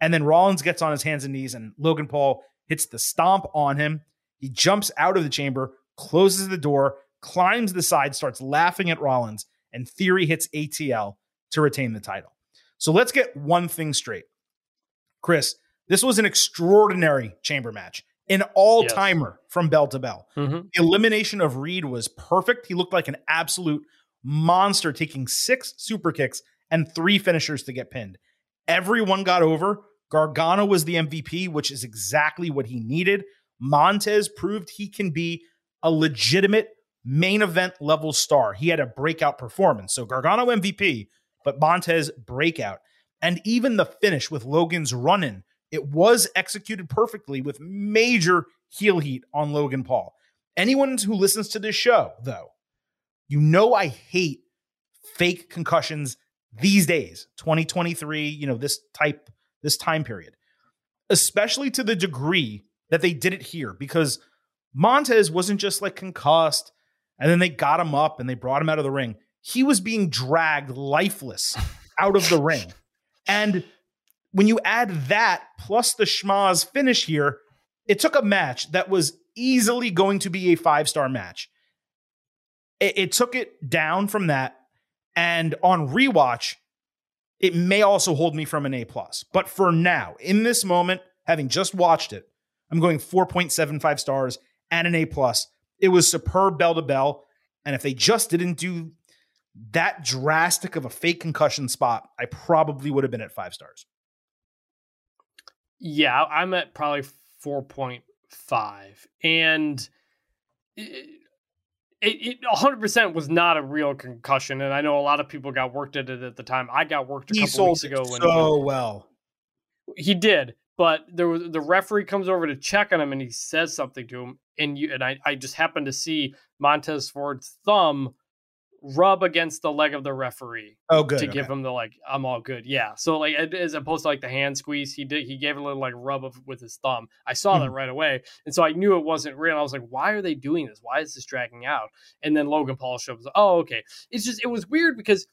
And then Rollins gets on his hands and knees, and Logan Paul hits the stomp on him. He jumps out of the chamber, closes the door, climbs the side, starts laughing at Rollins, and Theory hits ATL to retain the title. So let's get one thing straight. Chris, this was an extraordinary chamber match, an all timer yes. from bell to bell. Mm-hmm. The elimination of Reed was perfect. He looked like an absolute monster, taking six super kicks and three finishers to get pinned. Everyone got over. Gargano was the MVP, which is exactly what he needed. Montez proved he can be a legitimate main event level star. He had a breakout performance. So Gargano MVP, but Montez breakout. And even the finish with Logan's run in it was executed perfectly with major heel heat on Logan Paul. Anyone who listens to this show, though, you know I hate fake concussions these days, 2023, you know, this type, this time period, especially to the degree that they did it here because Montez wasn't just like concussed and then they got him up and they brought him out of the ring. He was being dragged lifeless out of the ring. And when you add that plus the schmaz finish here, it took a match that was easily going to be a five star match. It, it, took it down from that, and on rewatch, it may also hold me from an A plus. But for now, in this moment, having just watched it, I'm going 4.75 stars and an A plus. It was superb bell to bell, and if they just didn't do that drastic of a fake concussion spot, I probably would have been at five stars. Yeah, I'm at probably 4.5. And it, it, 100% was not a real concussion. And I know a lot of people got worked at it at the time. I got worked a he couple weeks ago. When so well. He did. But there was the referee comes over to check on him and he says something to him. And you and I, I just happened to see Montez Ford's thumb rub against the leg of the referee Oh, good. to okay. give him the like I'm all good. Yeah. So like as opposed to like the hand squeeze, he did he gave a little like rub of, with his thumb. I saw that Mhm. right away, and so I knew it wasn't real. I was like, why are they doing this? Why is this dragging out? And then Logan Paul shows. up. Oh, okay. It's just it was weird because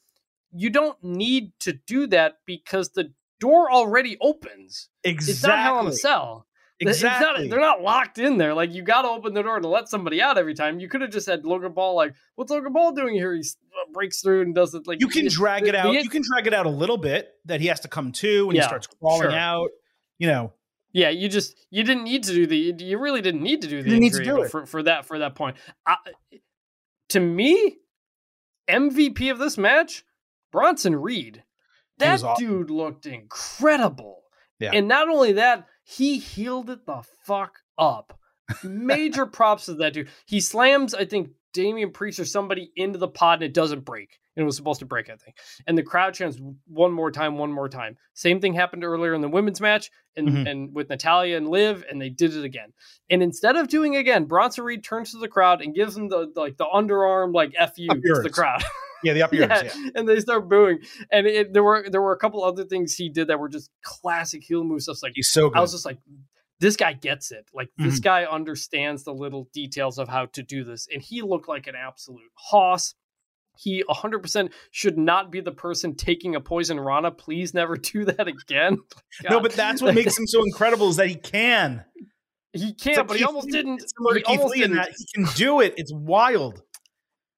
you don't need to do that because the door already opens. exactly. It's not Hell in a Cell. It's not- Exactly. they're not locked in there. Like you got to open the door to let somebody out every time. You could have just had Logan Paul like, "What's Logan Paul doing here?" He uh, breaks through and does it like you can drag it out. the- you can drag it out a little bit that he has to come to when Yeah, he starts crawling sure. out. You know, Yeah, you just you didn't need to do the you really didn't need to do the didn't need to injury do it. for for that for that point. I, to me, MVP of this match, Bronson Reed. That awesome. dude looked incredible. Yeah. And not only that, he heeled it the fuck up. Major props to that dude. He slams, I think, Damian Priest or somebody into the pod and it doesn't break. And it was supposed to break, I think. And the crowd chants one more time, one more time. Same thing happened earlier in the women's match and, Mhm. and with Natalya and Liv, and they did it again. And instead of doing it again, Bronson Reed turns to the crowd and gives them the like the underarm like F you to the crowd. yeah, the up yours. yeah, Yeah. and they start booing. And it, there were there were a couple other things he did that were just classic heel moves. Stuff like He's so good. I was just like, this guy gets it. Like this Mm-hmm. guy understands the little details of how to do this, and he looked like an absolute hoss. He 100% should not be the person taking a poison Rana. Please never do that again. no, but that's what makes him so incredible is that he can. he can't. like but he Keith almost didn't. similar He Keith almost Lee didn't. that he can do it. It's wild.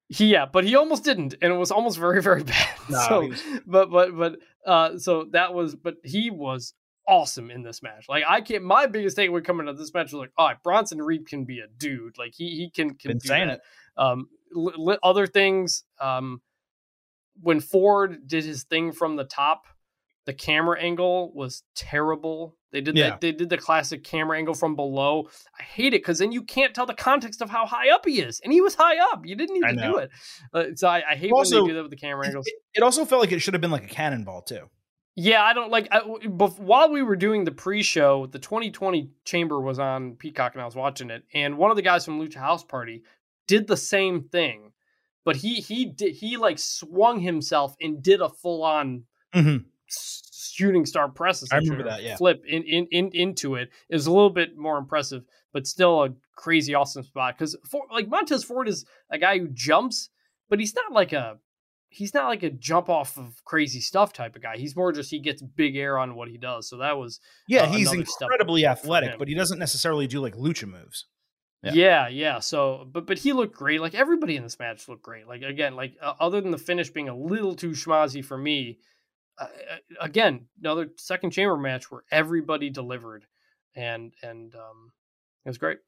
He, yeah, but he almost didn't, and it was almost very, very bad. No, so, was- but but but uh, so that was, but he was awesome in this match. Like I can't. My biggest takeaway coming out of this match was like, all right, Bronson Reed can be a dude. Like he he can can Been do saying that. Um, li- li- other things. Um, when Ford did his thing from the top, the camera angle was terrible. They did Yeah. that. They did the classic camera angle from below. I hate it because then you can't tell the context of how high up he is, and he was high up. You didn't need to do it. Uh, so I, I hate Also, when they do that with the camera It, angles. it also felt like it should have been like a cannonball too. Yeah, I don't like. I, bef- while we were doing the pre-show, the 2020 Chamber was on Peacock, and I was watching it. And one of the guys from Lucha House Party did the same thing, but he he did he like swung himself and did a full-on Mhm. s- shooting star press. I remember that, yeah. flip in, in in into it. It a little bit more impressive, but still a crazy awesome spot. Because like Montez Ford is a guy who jumps, but he's not like a he's not like a jump off of crazy stuff type of guy. He's more just he gets big air on what he does. So that was Yeah, Uh, he's incredibly athletic, but he doesn't necessarily do like lucha moves. Yeah. yeah. yeah, So but but he looked great. Like everybody in this match looked great. Like again, like uh, other than the finish being a little too schmazzy for me. Uh, again, another second chamber match where everybody delivered, and and um, it was great.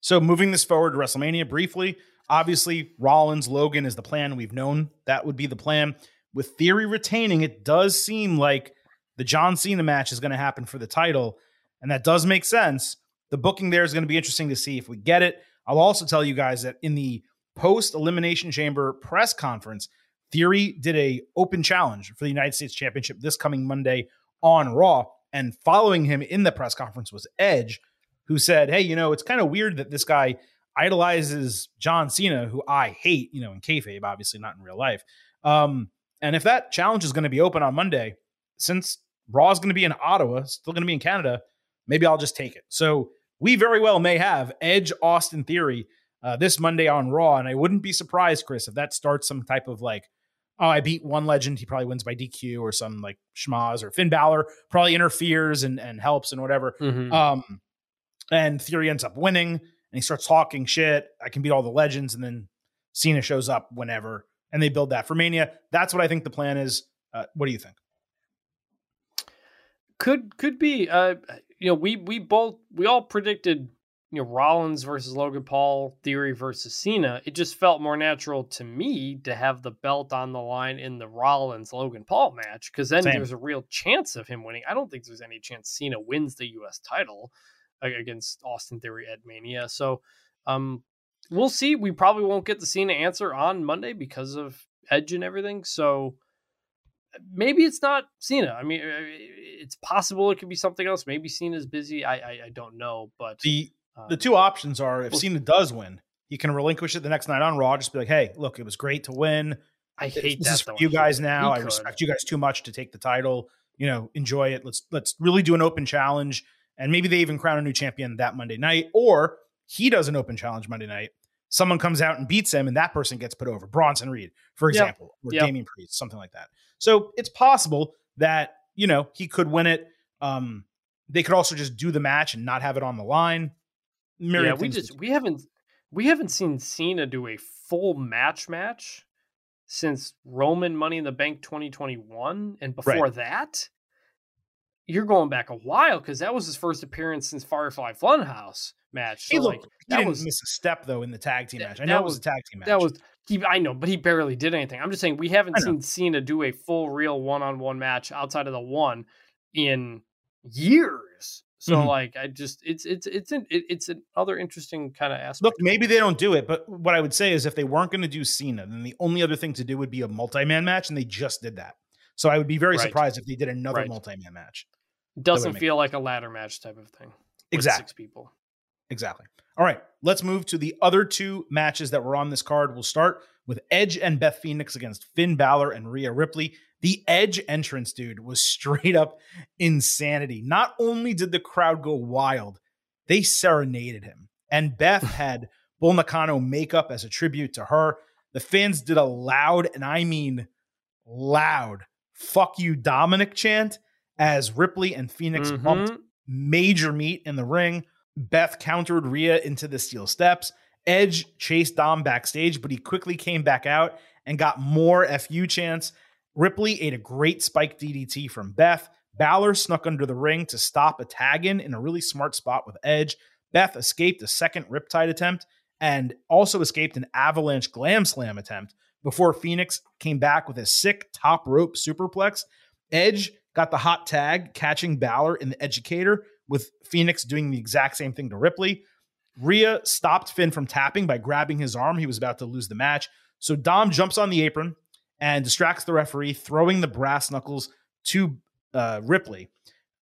So moving this forward to WrestleMania briefly, obviously Rollins Logan is the plan. We've known that would be the plan. With Theory retaining, it does seem like the John Cena match is going to happen for the title, and that does make sense. The booking there is going to be interesting to see if we get it. I'll also tell you guys that in the post Elimination Chamber press conference, Theory did a open challenge for the United States Championship this coming Monday on Raw, and following him in the press conference was Edge, who said, "Hey, you know, it's kind of weird that this guy idolizes John Cena, who I hate, you know, in kayfabe, obviously not in real life. Um, and if that challenge is going to be open on Monday, since Raw is going to be in Ottawa, still going to be in Canada, maybe I'll just take it. So we very well may have Edge Austin Theory uh, this Monday on Raw, and I wouldn't be surprised, Chris, if that starts some type of like, oh, I beat one legend, he probably wins by DQ or some like schmaz, or Finn Balor probably interferes and and helps and whatever. Um, and Theory ends up winning, and he starts talking shit. I can beat all the legends, and then Cena shows up whenever, and they build that for Mania. That's what I think the plan is. Uh, what do you think? Could could be. Uh, you know, we we both we all predicted you know Rollins versus Logan Paul, Theory versus Cena. It just felt more natural to me to have the belt on the line in the Rollins Logan Paul match because then Same. there's a real chance of him winning. I don't think there's any chance Cena wins the U.S. title uh, against Austin Theory at Mania. So, um, we'll see. We probably won't get the Cena answer on Monday because of Edge and everything. So maybe it's not Cena. I mean, uh, it's possible it could be something else. Maybe Cena's busy. I I, I don't know, but The um, the two options are if Cena does win, He can relinquish it the next night on Raw. Just be like, hey, look, it was great to win. I hate this that. is for though. you guys He now. I respect you guys too much to take the title. You know, enjoy it. Let's let's really do an open challenge, and maybe they even crown a new champion that Monday night, or he does an open challenge Monday night. Someone comes out and beats him, and that person gets put over. Bronson Reed, for Yep. example, or Yep. Damian Priest, something like that. So it's possible that you know he could win it. Um, they could also just do the match and not have it on the line. Yeah, we just we haven't we haven't seen Cena do a full match match since Roman Money in the Bank 2021, and before that, you're going back a while because that was his first appearance since Firefly Funhouse match. So Hey, look, like he that didn't was miss a step though in the tag team match. I know it was was- a tag team match. that was he. I know, but he barely did anything. I'm just saying we haven't seen Cena do a full real one on one match outside of the one in years. So Mhm. like I just it's it's it's an it, it's another interesting kind of aspect. Look, maybe they don't do it, but what I would say is if they weren't going to do Cena, then the only other thing to do would be a multi-man match, and they just did that. So I would be very Right. surprised if they did another Right. multi-man match. doesn't feel like a ladder match type of thing. Exactly. Six people. Exactly. All right, let's move to the other two matches that were on this card. We'll start with Edge and Beth Phoenix against Finn Balor and Rhea Ripley. The Edge entrance, dude, was straight up insanity. Not only did the crowd go wild, they serenaded him. And Beth had Bull Nakano makeup as a tribute to her. The fans did a loud, and I mean loud, fuck you, Dominic chant as Ripley and Phoenix bumped Mhm. major meat in the ring. Beth countered Rhea into the steel steps. Edge chased Dom backstage, but he quickly came back out and got more FU chance. Ripley ate a great spike DDT from Beth. Balor snuck under the ring to stop a tag in in a really smart spot with Edge. Beth escaped a second Riptide attempt and also escaped an avalanche glam slam attempt before Phoenix came back with a sick top rope superplex. Edge got the hot tag, catching Balor in the educator, with Phoenix doing the exact same thing to Ripley. Rhea stopped Finn from tapping by grabbing his arm. He was about to lose the match. So Dom jumps on the apron and distracts the referee, throwing the brass knuckles to uh, Ripley.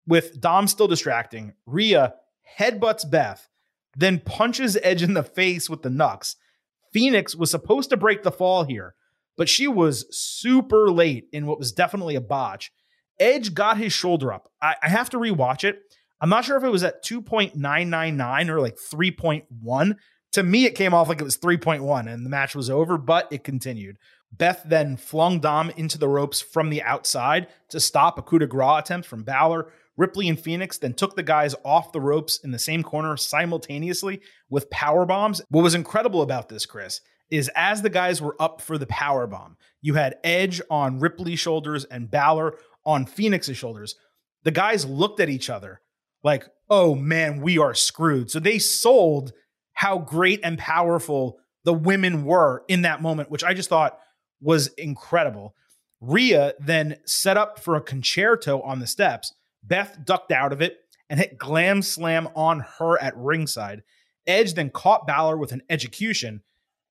With Dom still distracting, Rhea headbutts Beth, then punches Edge in the face with the knucks. Phoenix was supposed to break the fall here, but she was super late in what was definitely a botch. Edge got his shoulder up. I, I have to rewatch it. I'm not sure if it was at 2.999 or like 3.1. To me, it came off like it was 3.1 and the match was over, but it continued. Beth then flung Dom into the ropes from the outside to stop a coup de grace attempt from Balor. Ripley and Phoenix then took the guys off the ropes in the same corner simultaneously with power bombs. What was incredible about this, Chris, is as the guys were up for the power bomb, you had Edge on Ripley's shoulders and Balor on Phoenix's shoulders. The guys looked at each other like, "Oh man, we are screwed." So they sold how great and powerful the women were in that moment, which I just thought was incredible. Rhea then set up for a concerto on the steps. Beth ducked out of it and hit glam slam on her at ringside. Edge then caught Balor with an Edgecution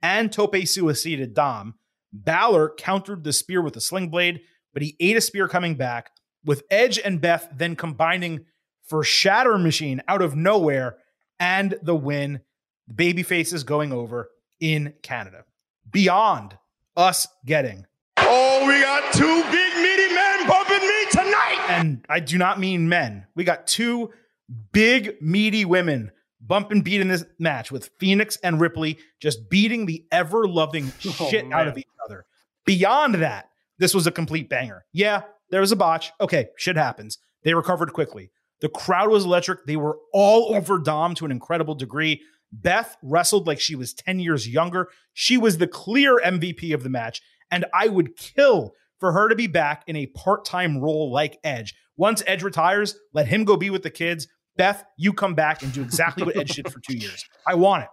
and tope suicide Dom. Balor countered the spear with a sling blade, but he ate a spear coming back, with Edge and Beth then combining for Shatter Machine out of nowhere and the win. The baby faces going over in Canada. Beyond us getting Oh, we got two big meaty men bumping me tonight. and I do not mean men. We got two big, meaty women bumping beat in this match with Phoenix and Ripley just beating the ever loving Oh, shit out of each other. Beyond that, this was a complete banger. Yeah, there was a botch. Okay, shit happens. They recovered quickly. The crowd was electric. They were all over Dom to an incredible degree. Beth wrestled like she was 10 years younger. She was the clear MVP of the match, and I would kill for her to be back in a part time role like Edge. Once Edge retires, let him go be with the kids. Beth, you come back and do exactly what Edge did for two years. I want it.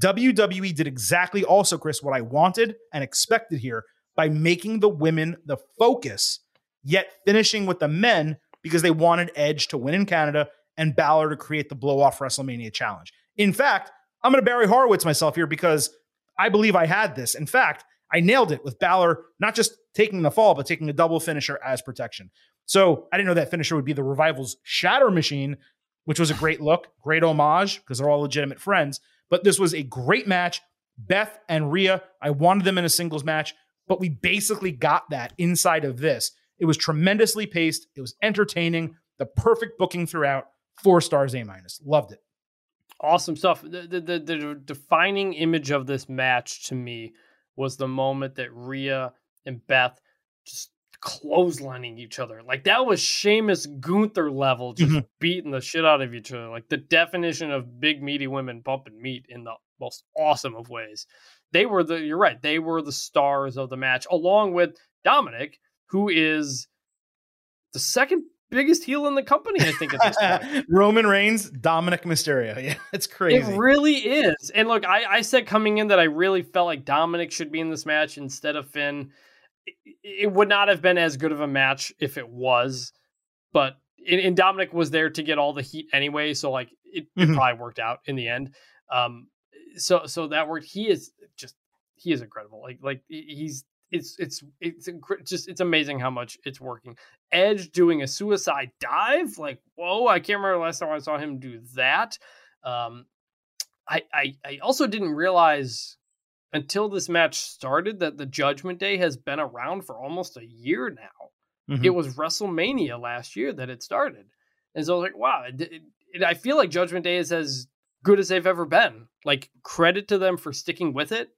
WWE did exactly also, Chris, what I wanted and expected here by making the women the focus, yet finishing with the men because they wanted Edge to win in Canada and Balor to create the blow off WrestleMania challenge. In fact, I'm going to Barry Horowitz myself here because I believe I had this. In fact, I nailed it with Balor not just taking the fall, but taking a double finisher as protection. So I didn't know that finisher would be the Revival's Shatter Machine, which was a great look, great homage because they're all legitimate friends. But this was a great match. Beth and Rhea, I wanted them in a singles match, but we basically got that inside of this. It was tremendously paced. It was entertaining. The perfect booking throughout. Four stars, A minus. Loved it. Awesome stuff. The, the, the, the defining image of this match to me was the moment that Rhea and Beth just clotheslining each other. Like that was Sheamus Gunther level, just Mhm. beating the shit out of each other. Like the definition of big meaty women bumping meat in the most awesome of ways. They were the you're right, they were the stars of the match, along with Dominic, who is the second biggest heel in the company, I think, at this point. Roman Reigns, Dominic Mysterio. Yeah, it's crazy. It really is. And look, I, I said coming in that I really felt like Dominic should be in this match instead of Finn. It, it would not have been as good of a match if it was, but and, and Dominic was there to get all the heat anyway, so like it, it Mhm. probably worked out in the end. Um, so so that worked. He is just he is incredible. Like like he's it's it's it's just it's amazing how much it's working. Edge doing a suicide dive, like whoa! I can't remember the last time I saw him do that. Um, I, I I also didn't realize until this match started that the Judgment Day has been around for almost a year now. Mhm. It was WrestleMania last year that it started, and so I was like, wow. It, it, it- I feel like Judgment Day is as good as they've ever been. Like credit to them for sticking with it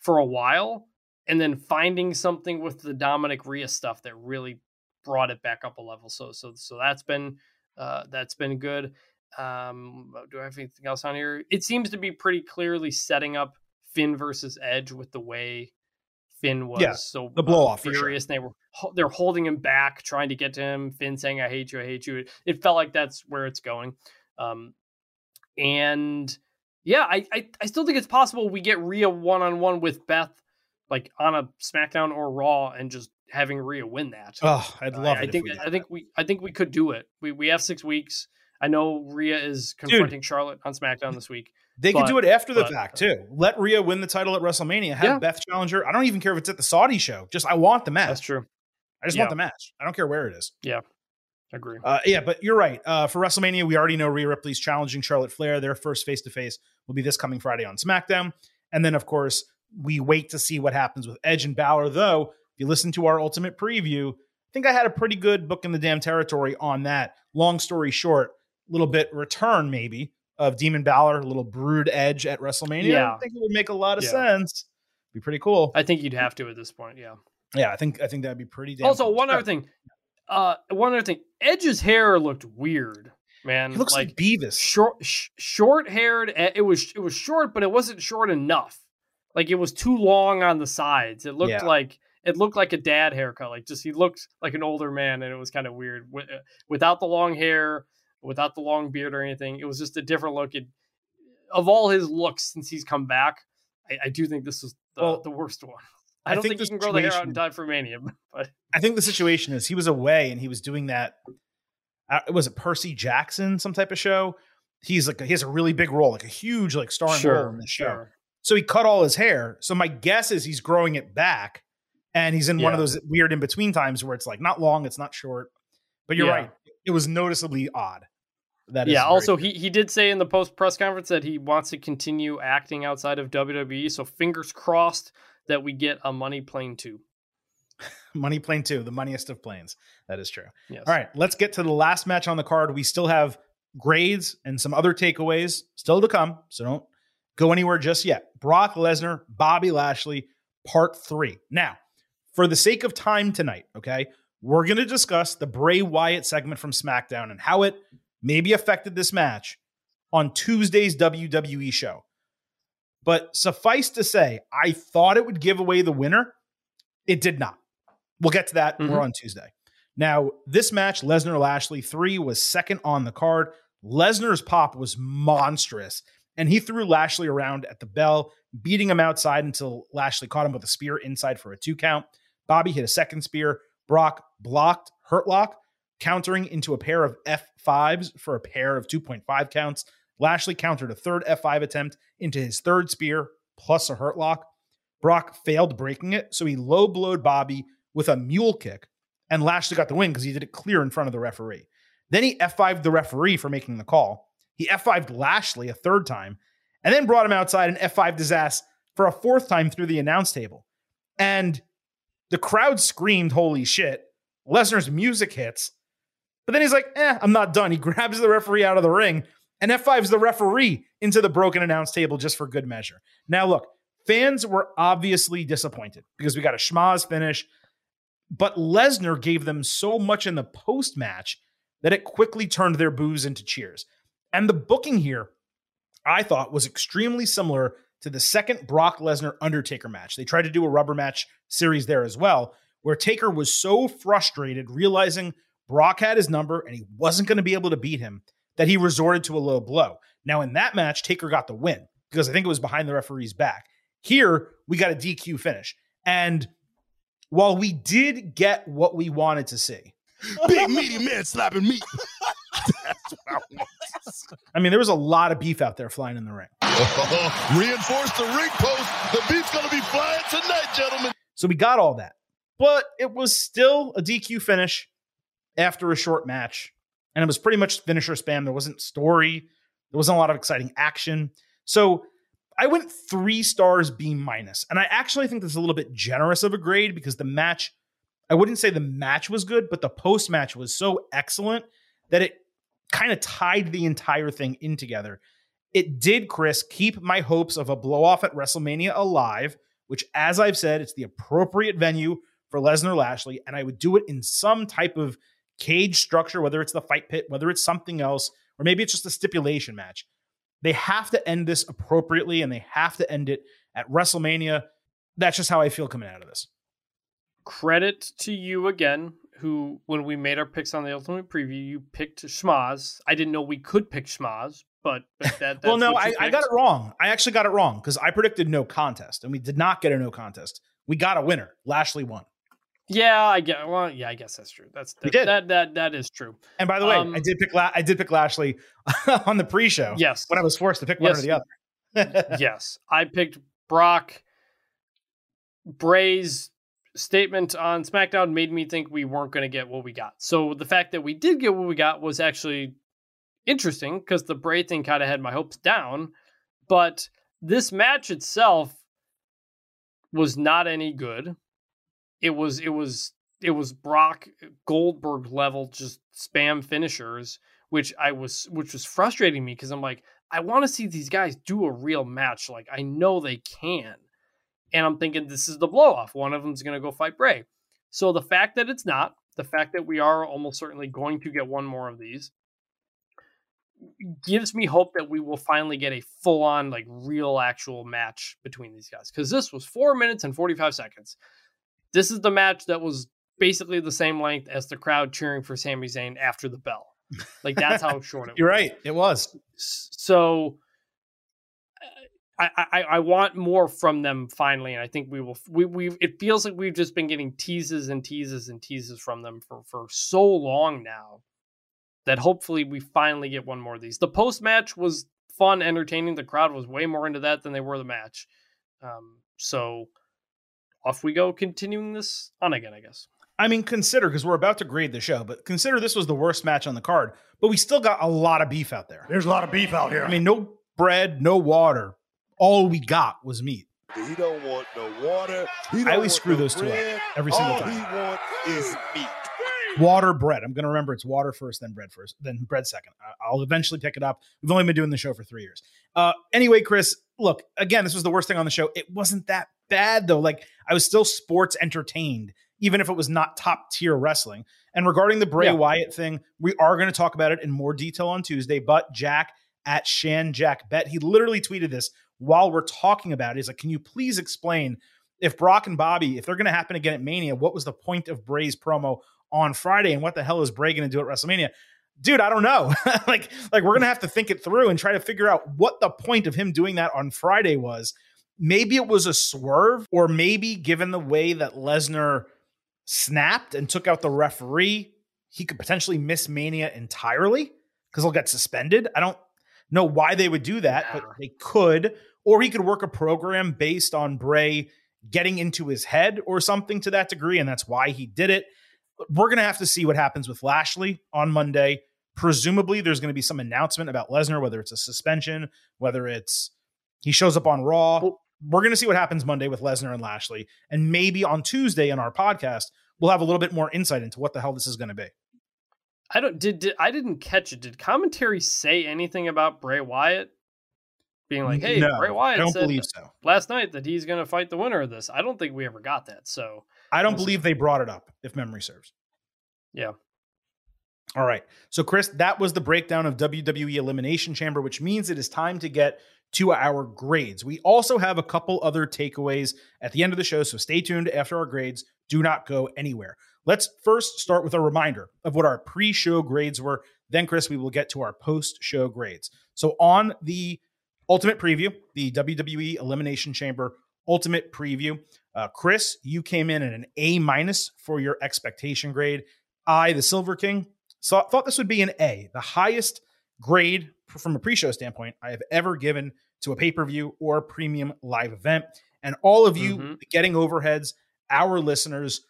for a while, and then finding something with the Dominic Rhea stuff that really brought it back up a level. So so so that's been uh, that's been good. Um, do I have anything else on here? It seems to be pretty clearly setting up Finn versus Edge with the way Finn was Yeah, so the blow off sure. furious. And They were they're holding him back, trying to get to him. Finn saying, "I hate you, I hate you." It, it felt like that's where it's going. Um, and yeah, I, I I still think it's possible we get Rhea one on one with Beth, like on a SmackDown or Raw, and just having Rhea win that. Oh, I'd love I, it. I think we I think we I think we could do it. We we have six weeks. I know Rhea is confronting Charlotte on SmackDown this week. They could do it after the but- fact too. Let Rhea win the title at WrestleMania. Have Yeah. Beth challenger. I don't even care if it's at the Saudi show. Just I want the match. That's true. I just Yeah. want the match. I don't care where it is. Yeah. I agree. Uh, yeah, but you're right. Uh, for WrestleMania, we already know Rhea Ripley's challenging Charlotte Flair. Their first face to face will be this coming Friday on SmackDown. And then, of course, we wait to see what happens with Edge and Balor. Though, if you listen to our ultimate preview, I think I had a pretty good book in the damn territory on that. Long story short, a little bit return maybe of Demon Balor, a little brood Edge at WrestleMania. Yeah. I think it would make a lot of Yeah. sense. Be pretty cool. I think you'd have to at this point. Yeah. yeah, I think I think that'd be pretty. Damn Also, cool. one other thing. Uh, one other thing. Edge's hair looked weird, man. He looks like, Beavis. short sh- short haired it was it was short but it wasn't short enough like it was too long on the sides it looked Yeah. like it looked like a dad haircut like just he looked like an older man and it was kind of weird uh, without the long hair without the long beard or anything it was just a different look it, of all his looks since he's come back i, I do think this is the, Well, the worst one I i don't think think, he can grow the hair out in time for mania but I think the situation is he was away and he was doing that. Uh, was it Percy Jackson, some type of show? He's like he has a really big role, like a huge like starring role in the show. So he cut all his hair. So my guess is he's growing it back, and he's in one of those weird in between times where it's like not long, it's not short. But you're Yeah. right; it was noticeably odd. That yeah. Also, he he did say in the post press conference that he wants to continue acting outside of WWE. So fingers crossed that we get a Money Plane two. money plane two, the moneyest of planes. That is true. Yes. All right, let's get to the last match on the card. We still have grades and some other takeaways still to come, so don't go anywhere just yet. Brock Lesnar, Bobby Lashley, part three. Now, for the sake of time tonight, okay, we're going to discuss the Bray Wyatt segment from SmackDown and how it maybe affected this match on Tuesday's WWE show. But suffice to say, I thought it would give away the winner. It did not. We'll get to that more Mhm. on Tuesday. Now, this match, Lesnar Lashley 3, was second on the card. Lesnar's pop was monstrous, and he threw Lashley around at the bell, beating him outside until Lashley caught him with a spear inside for a two count. Bobby hit a second spear. Brock blocked Hurtlock, countering into a pair of F5s for a pair of 2.5 counts. Lashley countered a third F5 attempt into his third spear plus a Hurtlock. Brock failed breaking it, so he low blowed Bobby with a mule kick, and Lashley got the win because he did it clear in front of the referee. Then he F5'd the referee for making the call. He F5'd Lashley a third time, and then brought him outside and F5'd his ass for a fourth time through the announce table. And the crowd screamed, Holy shit. Lesnar's music hits. But then he's like, eh, I'm not done. He grabs the referee out of the ring and F5's the referee into the broken announce table just for good measure. Now, look, fans were obviously disappointed because we got a schmaz finish, but Lesnar gave them so much in the post match that it quickly turned their boos into cheers. And the booking here, I thought, was extremely similar to the second Brock Lesnar Undertaker match. They tried to do a rubber match series there as well, where Taker was so frustrated realizing Brock had his number and he wasn't going to be able to beat him that he resorted to a low blow. Now, in that match, Taker got the win because I think it was behind the referee's back. Here, we got a DQ finish. And while we did get what we wanted to see, big meaty man slapping meat. That's what I want. I mean, there was a lot of beef out there flying in the ring. reinforce the ring post. The beef's going to be flying tonight, gentlemen. So we got all that. But it was still a DQ finish after a short match. And it was pretty much finisher spam. There wasn't story, there wasn't a lot of exciting action. So I went three stars B minus. And I actually think this is a little bit generous of a grade because the match, I wouldn't say the match was good, but the post match was so excellent that it kind of tied the entire thing in together. It did, Chris, keep my hopes of a blow off at WrestleMania alive, which, as I've said, it's the appropriate venue for Lesnar Lashley. And I would do it in some type of cage structure, whether it's the fight pit, whether it's something else, or maybe it's just a stipulation match. They have to end this appropriately and they have to end it at WrestleMania. That's just how I feel coming out of this. Credit to you again, who, when we made our picks on the Ultimate Preview, you picked Schmozz. I didn't know we could pick Schmozz, but, but that, well, no, I, I, got it wrong. I actually got it wrong because I predicted no contest and we did not get a no contest. We got a winner. Lashley won. Yeah, I get. Well, yeah, I guess that's true. That's that, that that that is true. And by the way, um, I did pick La- I did pick Lashley on the pre-show. Yes, when I was forced to pick one yes. or the other. yes, I picked Brock. Bray's statement on SmackDown made me think we weren't going to get what we got. So the fact that we did get what we got was actually interesting because the Bray thing kind of had my hopes down. But this match itself was not any good it was it was it was Brock Goldberg level just spam finishers, which I was which was frustrating me because I'm like, I want to see these guys do a real match. Like I know they can. And I'm thinking this is the blow off. One of them's gonna go fight Bray. So the fact that it's not, the fact that we are almost certainly going to get one more of these gives me hope that we will finally get a full on like real actual match between these guys because this was 4 minutes and 45 seconds this is the match that was basically the same length as the crowd cheering for Sami Zayn after the bell. Like that's how short it was. You're right. It was. So uh, I, I, I want more from them finally, and I think we will. We we it feels like we've just been getting teases and teases and teases from them for for so long now that hopefully we finally get one more of these. The post match was fun, entertaining. The crowd was way more into that than they were the match. Um, so off we go, continuing this on again, I guess. I mean, consider because we're about to grade the show, but consider this was the worst match on the card, but we still got a lot of beef out there. There's a lot of beef out here. I mean, no bread, no water. All we got was meat. He don't want no water. I always screw no those two up every single All time. he want is meat. Water, bread. I'm going to remember it's water first, then bread first, then bread second. I'll eventually pick it up. We've only been doing the show for three years. Uh, anyway, Chris, look, again, this was the worst thing on the show. It wasn't that bad though. Like I was still sports entertained, even if it was not top tier wrestling. And regarding the Bray yeah. Wyatt thing, we are going to talk about it in more detail on Tuesday. But Jack at Shan Jack Bet, he literally tweeted this while we're talking about it. He's like, "Can you please explain if Brock and Bobby, if they're going to happen again at Mania, what was the point of Bray's promo on Friday, and what the hell is Bray going to do at WrestleMania?" Dude, I don't know. like, like we're gonna have to think it through and try to figure out what the point of him doing that on Friday was maybe it was a swerve, or maybe given the way that Lesnar snapped and took out the referee, he could potentially miss Mania entirely because he'll get suspended. I don't know why they would do that, but they could. Or he could work a program based on Bray getting into his head or something to that degree, and that's why he did it. We're going to have to see what happens with Lashley on Monday. Presumably, there's going to be some announcement about Lesnar, whether it's a suspension, whether it's he shows up on Raw. Well, we're going to see what happens Monday with Lesnar and Lashley. And maybe on Tuesday in our podcast, we'll have a little bit more insight into what the hell this is going to be. I don't did, did I didn't catch it. Did commentary say anything about Bray Wyatt being like, "Hey, no, Bray Wyatt I don't said believe so. last night that he's going to fight the winner of this." I don't think we ever got that. So I don't believe they brought it up, if memory serves. yeah, All right. So, Chris, that was the breakdown of WWE Elimination Chamber, which means it is time to get to our grades. We also have a couple other takeaways at the end of the show. So, stay tuned after our grades. Do not go anywhere. Let's first start with a reminder of what our pre show grades were. Then, Chris, we will get to our post show grades. So, on the Ultimate Preview, the WWE Elimination Chamber Ultimate Preview, uh, Chris, you came in at an A minus for your expectation grade. I, the Silver King, so thought this would be an A, the highest grade from a pre-show standpoint I have ever given to a pay-per-view or premium live event. And all of you Mhm. getting overheads, our listeners,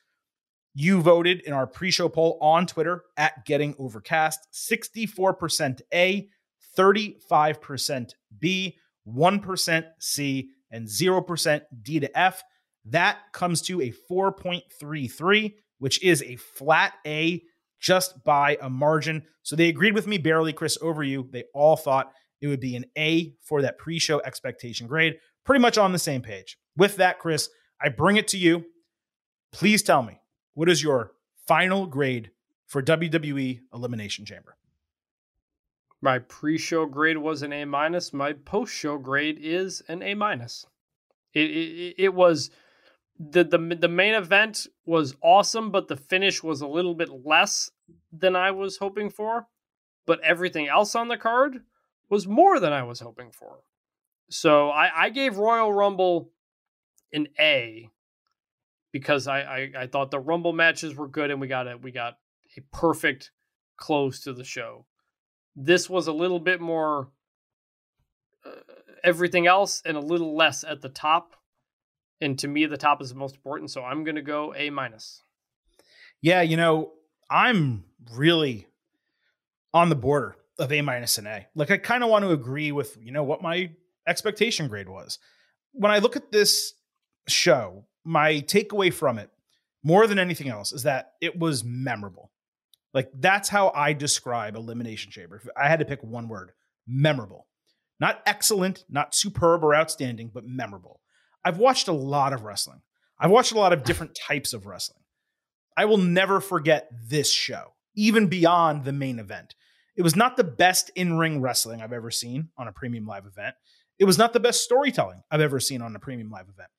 you voted in our pre-show poll on Twitter at Getting Overcast. 64% A, 35% B, 1% C, and 0% D to F. That comes to a 4.33, which is a flat A just by a margin. So they agreed with me barely, Chris, over you. They all thought it would be an A for that pre show expectation grade. Pretty much on the same page. With that, Chris, I bring it to you. Please tell me, what is your final grade for WWE Elimination Chamber? my pre-show grade was an A minus. My post-show grade is an A minus. It, it it was the the the main event was awesome, but the finish was a little bit less than I was hoping for. But everything else on the card was more than I was hoping for. So I, I gave Royal Rumble an A because I, I I thought the Rumble matches were good and we got a we got a perfect close to the show. This was a little bit more uh, everything else and a little less at the top. And to me, the top is the most important. So I'm going to go A minus. Yeah, you know, I'm really on the border of A minus and A. Like, I kind of want to agree with, you know, what my expectation grade was. When I look at this show, my takeaway from it, more than anything else, is that it was memorable. Like, that's how I describe Elimination Chamber. If I had to pick one word, memorable. Not excellent, not superb or outstanding, but memorable. I've watched a lot of wrestling. I've watched a lot of different types of wrestling. I will never forget this show, even beyond the main event. It was not the best in ring wrestling I've ever seen on a premium live event. It was not the best storytelling I've ever seen on a premium live event,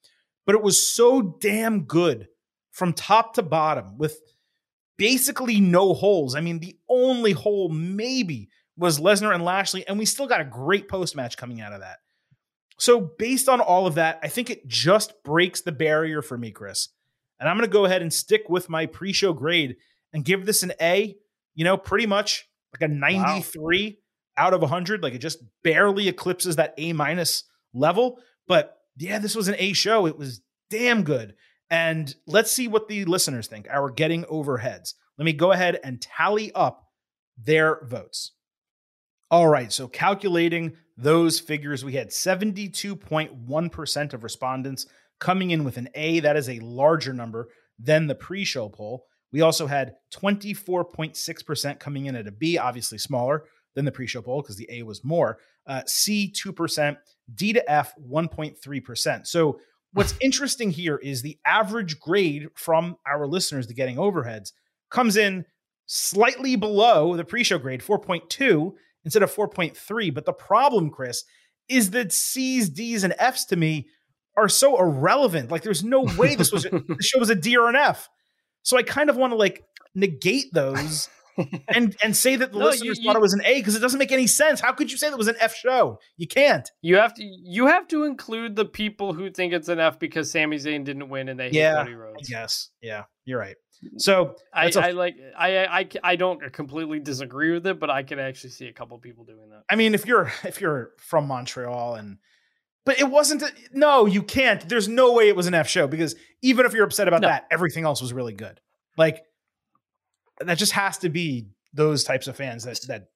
but it was so damn good from top to bottom with basically no holes. I mean, the only hole maybe was Lesnar and Lashley, and we still got a great post match coming out of that. So, based on all of that, I think it just breaks the barrier for me, Chris. And I'm going to go ahead and stick with my pre show grade and give this an A, you know, pretty much like a 93 out of 100. Like it just barely eclipses that A minus level. But yeah, this was an A show. It was damn good. And let's see what the listeners think. Our getting overheads. Let me go ahead and tally up their votes. All right. So calculating those figures, we had 72.1% of respondents coming in with an A. That is a larger number than the pre show poll. We also had 24.6% coming in at a B, obviously smaller than the pre show poll because the A was more. Uh, C, 2%, D to F, 1.3%. So, what's interesting here is the average grade from our listeners to getting overheads comes in slightly below the pre show grade, 4.2 instead of 4.3. But the problem, Chris, is that C's, D's, and F's to me are so irrelevant. Like, there's no way this was the show was a D or an F. So I kind of want to like negate those and and say that the No, listeners you- thought it was an A because it doesn't make any sense. How could you say that was an F show? You can't. You have to you have to include the people who think it's an F because Sami Zayn didn't win and they hate Yeah, Cody Rhodes. Yes. Yeah. You're right. So I, that's a- I like I, I I don't completely disagree with it, but I can actually see a couple people doing that. I mean, if you're if you're from Montreal and but it wasn't a, no, you can't. There's no way it was an F show because even if you're upset about No. that, everything else was really good. Like that just has to be those types of fans that that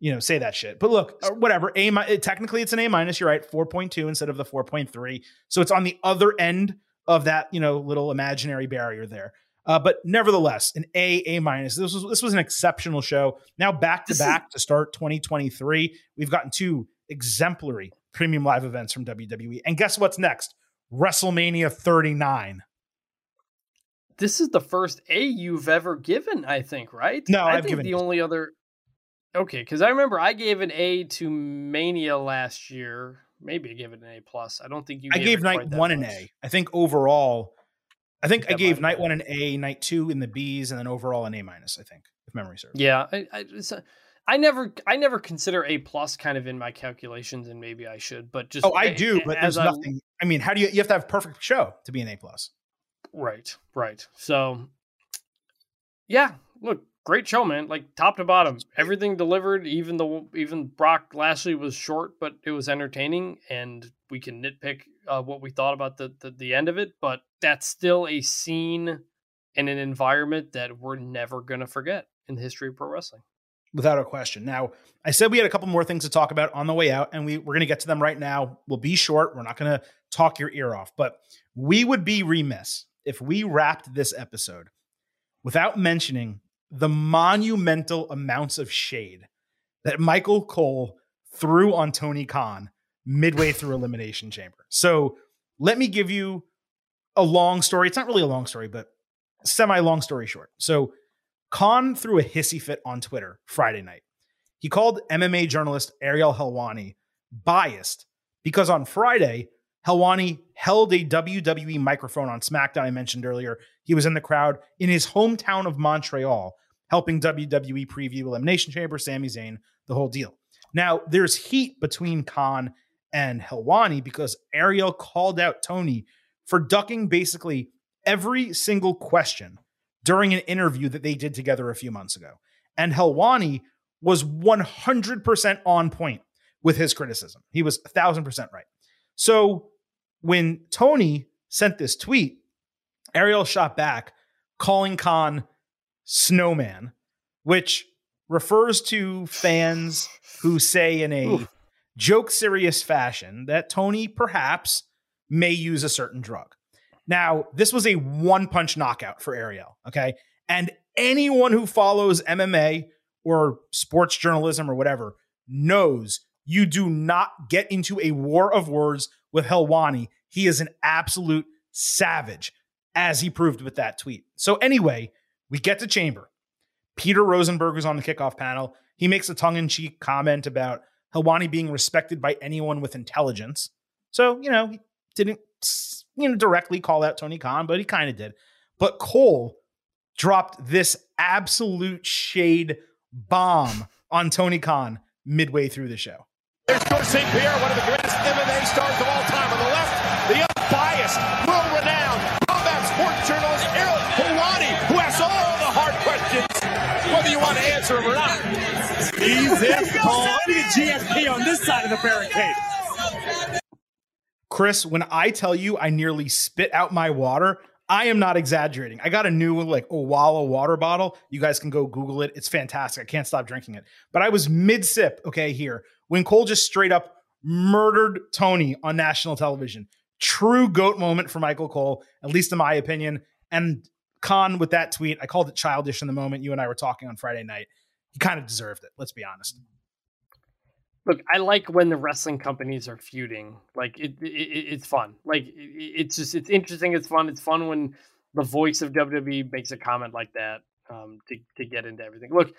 you know, say that shit. But look, uh, whatever. A mi- technically it's an A minus. You're right, four point two instead of the four point three. So it's on the other end of that, you know, little imaginary barrier there. Uh, but nevertheless, an A, A minus. This was this was an exceptional show. Now back to back to start 2023. We've gotten two exemplary premium live events from WWE. And guess what's next? WrestleMania 39. This is the first A you've ever given, I think, right? No, I I've think given the only other. Okay, because I remember I gave an A to Mania last year. Maybe I gave it an A plus. I don't think you. I gave it night one an. A. I think overall, I think I gave night one an A, night two in the B's, and then overall an A minus. I think, if memory serves. Yeah, I, I, a- uh, I never, I never consider A plus kind of in my calculations, and maybe I should, but just Oh, I do, but there's I- nothing. I mean, how do you? You have to have a perfect show to be an A plus. Right, right. So, yeah, look, great show, man. Like top to bottom, everything delivered. Even the even Brock Lashley was short, but it was entertaining, and we can nitpick uh, what we thought about the, the the end of it, but that's still a scene and an environment that we're never gonna forget in the history of pro wrestling. without a question. Now, I said we had a couple more things to talk about on the way out, and we, we're going to get to them right now. We'll be short. We're not going to talk your ear off, but we would be remiss if we wrapped this episode without mentioning the monumental amounts of shade that Michael Cole threw on Tony Khan midway through Elimination Chamber. So let me give you a long story. It's not really a long story, but semi long story short. So Khan threw a hissy fit on Twitter Friday night. He called MMA journalist Ariel Helwani biased because on Friday, Helwani held a WWE microphone on SmackDown. I mentioned earlier. He was in the crowd in his hometown of Montreal, helping WWE preview Elimination Chamber, Sami Zayn, the whole deal. Now, there's heat between Khan and Helwani because Ariel called out Tony for ducking basically every single question during an interview that they did together a few months ago. And Helwani was 100% on point with his criticism. He was 1000% right. So when Tony sent this tweet, Ariel shot back calling Khan snowman, which refers to fans who say in a Oof. joke serious fashion that Tony perhaps may use a certain drug. Now, this was a one punch knockout for Ariel, okay? And anyone who follows MMA or sports journalism or whatever knows you do not get into a war of words with Helwani. He is an absolute savage, as he proved with that tweet. So, anyway, we get to Chamber. Peter Rosenberg is on the kickoff panel. He makes a tongue in cheek comment about Helwani being respected by anyone with intelligence. So, you know, he didn't you know directly call out Tony Khan, but he kind of did. But Cole dropped this absolute shade bomb on Tony Khan midway through the show. There's Georges St. Pierre, one of the greatest MMA stars of all time. On the left, the unbiased, world-renowned combat sports journalist Ariel Helwani, who asks all the hard questions, whether you want to answer them or not. Easy, Paul. Let me GSP on this side of the barricade. Chris, when I tell you I nearly spit out my water, I am not exaggerating. I got a new like Owala water bottle. You guys can go Google it. It's fantastic. I can't stop drinking it. But I was mid sip, okay, here, when Cole just straight up murdered Tony on national television. True GOAT moment for Michael Cole, at least in my opinion. And Khan with that tweet, I called it childish in the moment you and I were talking on Friday night. He kind of deserved it. Let's be honest. Look, I like when the wrestling companies are feuding. Like it, it it's fun. Like it, it's just it's interesting. It's fun. It's fun when the voice of WWE makes a comment like that um, to to get into everything. Look,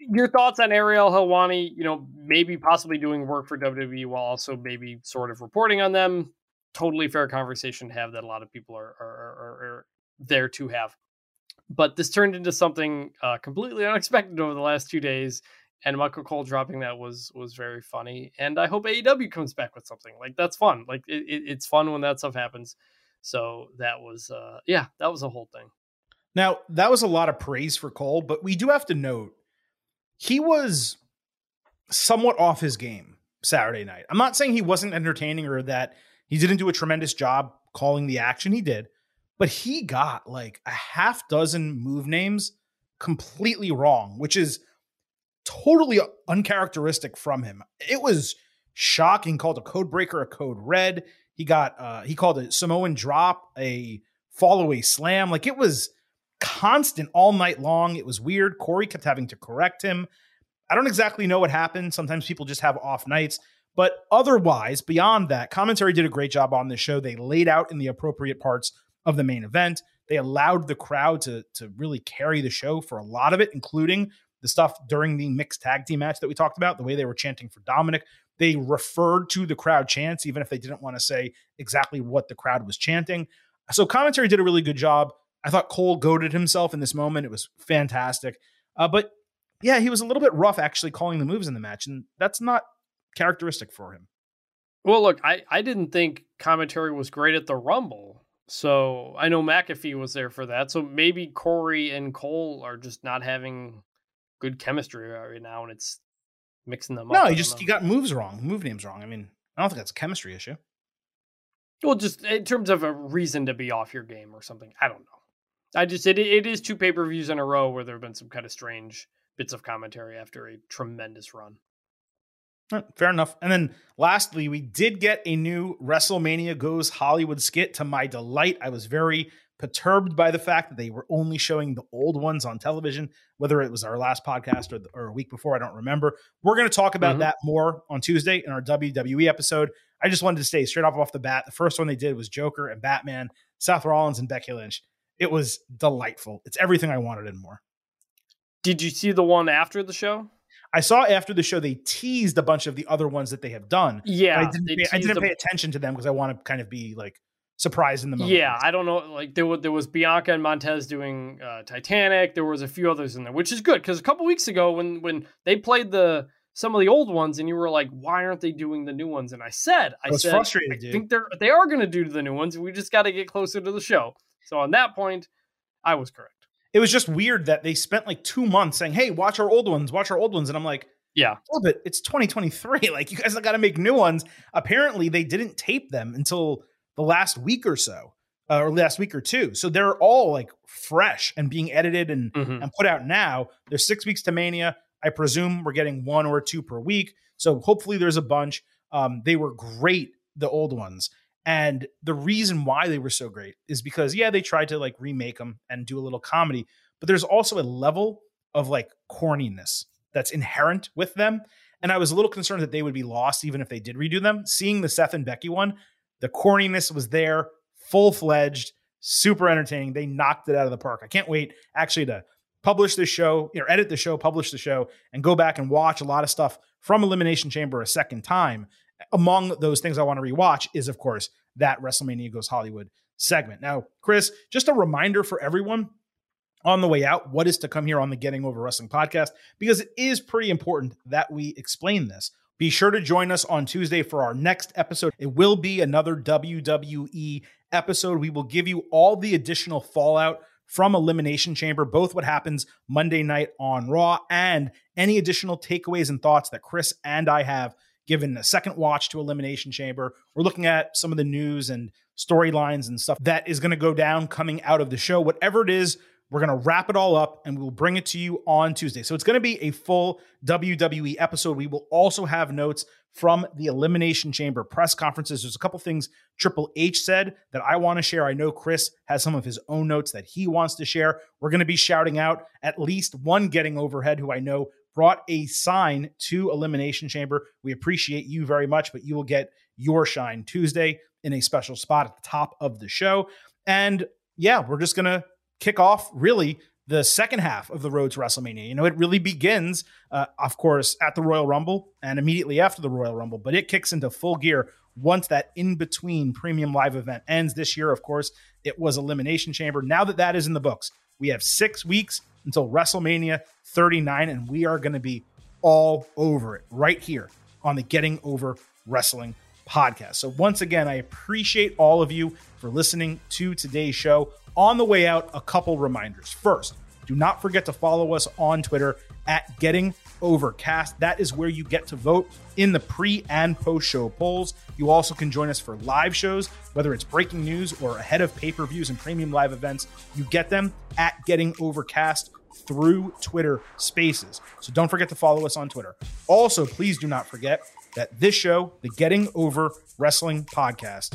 your thoughts on Ariel Helwani? You know, maybe possibly doing work for WWE while also maybe sort of reporting on them. Totally fair conversation to have that a lot of people are are, are, are there to have. But this turned into something uh, completely unexpected over the last two days and Michael Cole dropping that was was very funny. And I hope AEW comes back with something like that's fun. Like it, it, it's fun when that stuff happens. So that was uh yeah, that was a whole thing. Now, that was a lot of praise for Cole, but we do have to note he was somewhat off his game Saturday night. I'm not saying he wasn't entertaining or that he didn't do a tremendous job calling the action he did, but he got like a half dozen move names completely wrong, which is totally uncharacteristic from him. It was shocking. Called a code breaker a code red. He got uh he called a Samoan drop a fall away slam. Like it was constant all night long. It was weird. Corey kept having to correct him. I don't exactly know what happened. Sometimes people just have off nights. But otherwise, beyond that, commentary did a great job on this show. They laid out in the appropriate parts of the main event. They allowed the crowd to, to really carry the show for a lot of it, including the stuff during the mixed tag team match that we talked about, the way they were chanting for Dominic. They referred to the crowd chants, even if they didn't want to say exactly what the crowd was chanting. So commentary did a really good job. I thought Cole goaded himself in this moment. It was fantastic. Uh, but yeah, he was a little bit rough actually calling the moves in the match, and that's not characteristic for him. Well, look, I, I didn't think commentary was great at the Rumble. So I know McAfee was there for that. So maybe Corey and Cole are just not having good chemistry right now, and it's mixing them no, up. No, you just know. you got moves wrong, move names wrong. I mean, I don't think that's a chemistry issue. Well, just in terms of a reason to be off your game or something. I don't know. I just it it is two pay per views in a row where there have been some kind of strange bits of commentary after a tremendous run. Right, fair enough. And then lastly, we did get a new WrestleMania Goes Hollywood skit. To my delight, I was very perturbed by the fact that they were only showing the old ones on television, whether it was our last podcast or, the, or a week before, I don't remember. We're going to talk about Mhm. that more on Tuesday in our WWE episode. I just wanted to say straight off off the bat, the first one they did was Joker and Batman, Seth Rollins and Becky Lynch. It was delightful. It's everything I wanted and more. Did you see the one after the show? I saw after the show they teased a bunch of the other ones that they have done. Yeah, I didn't, pay, I didn't pay attention to them because I want to kind of be like surprised in the moment. Yeah, I don't know. Like there was there was Bianca and Montez doing uh, Titanic. There was a few others in there, which is good because a couple weeks ago when when they played the some of the old ones and you were like, why aren't they doing the new ones? And I said, I, I was said, frustrated, I dude. think they're they are going to do the new ones. We just got to get closer to the show. So on that point, I was correct. it was just weird that they spent like two months saying, "Hey, watch our old ones, watch our old ones," and I'm like, Yeah, "Oh, but it's 2023. Like, you guys got to make new ones." Apparently, they didn't tape them until the last week or so, uh, or last week or two. So they're all like fresh and being edited and Mhm. and put out now. There's six weeks to Mania. I presume we're getting one or two per week. So hopefully there's a bunch. Um, they were great, the old ones. And the reason why they were so great is because, yeah, they tried to like remake them and do a little comedy, but there's also a level of like corniness that's inherent with them. And I was a little concerned that they would be lost even if they did redo them. Seeing the Seth and Becky one, the corniness was there, full fledged, super entertaining. They knocked it out of the park. I can't wait actually to publish the show or edit the show, publish the show, and go back and watch a lot of stuff from Elimination Chamber a second time. Among those things I want to rewatch is, of course, that WrestleMania Goes Hollywood segment. Now, Chris, just a reminder for everyone on the way out what is to come here on the Getting Over Wrestling podcast, because it is pretty important that we explain this. Be sure to join us on Tuesday for our next episode. It will be another WWE episode. We will give you all the additional fallout from Elimination Chamber, both what happens Monday night on Raw and any additional takeaways and thoughts that Chris and I have given a second watch to Elimination Chamber. We're looking at some of the news and storylines and stuff that is going to go down coming out of the show. Whatever it is, we're going to wrap it all up and we'll bring it to you on Tuesday. So it's going to be a full WWE episode. We will also have notes from the Elimination Chamber press conferences. There's a couple things Triple H said that I want to share. I know Chris has some of his own notes that he wants to share. We're going to be shouting out at least one getting overhead who I know brought a sign to Elimination Chamber. We appreciate you very much, but you will get your shine Tuesday in a special spot at the top of the show. And yeah, we're just going to kick off really the second half of the road to WrestleMania. You know, it really begins, uh, of course, at the Royal Rumble and immediately after the Royal Rumble, but it kicks into full gear once that in between premium live event ends this year. Of course, it was Elimination Chamber. Now that that is in the books, we have six weeks until WrestleMania 39, and we are going to be all over it right here on the Getting Over Wrestling podcast. So, once again, I appreciate all of you for listening to today's show. On the way out, a couple reminders. First, do not forget to follow us on Twitter at Getting Overcast. That is where you get to vote in the pre and post show polls. You also can join us for live shows, whether it's breaking news or ahead of pay per views and premium live events. You get them at Getting Overcast through Twitter Spaces. So don't forget to follow us on Twitter. Also, please do not forget that this show, the Getting Over Wrestling podcast,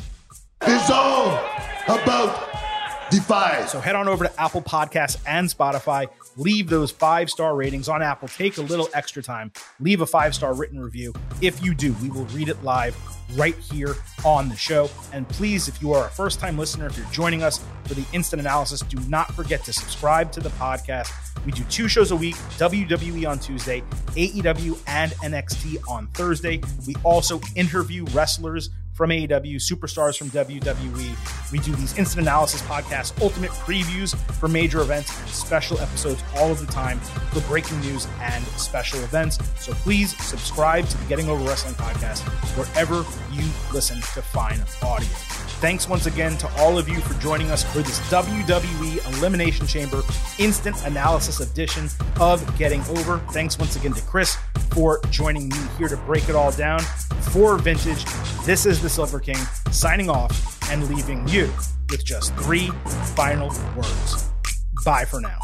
is all about Defy. So head on over to Apple Podcasts and Spotify. Leave those five star ratings on Apple. Take a little extra time. Leave a five star written review. If you do, we will read it live right here on the show. And please, if you are a first time listener, if you're joining us for the instant analysis, do not forget to subscribe to the podcast. We do two shows a week WWE on Tuesday, AEW and NXT on Thursday. We also interview wrestlers from AEW, superstars from WWE. We do these instant analysis podcasts, ultimate previews for major events, and special episodes all of the time for breaking news and special events. So please subscribe to the Getting Over Wrestling podcast wherever you listen to fine audio. Thanks once again to all of you for joining us for this WWE Elimination Chamber instant analysis edition of Getting Over. Thanks once again to Chris for joining me here to break it all down for Vintage. This is the Silver King signing off and leaving you with just three final words. Bye for now.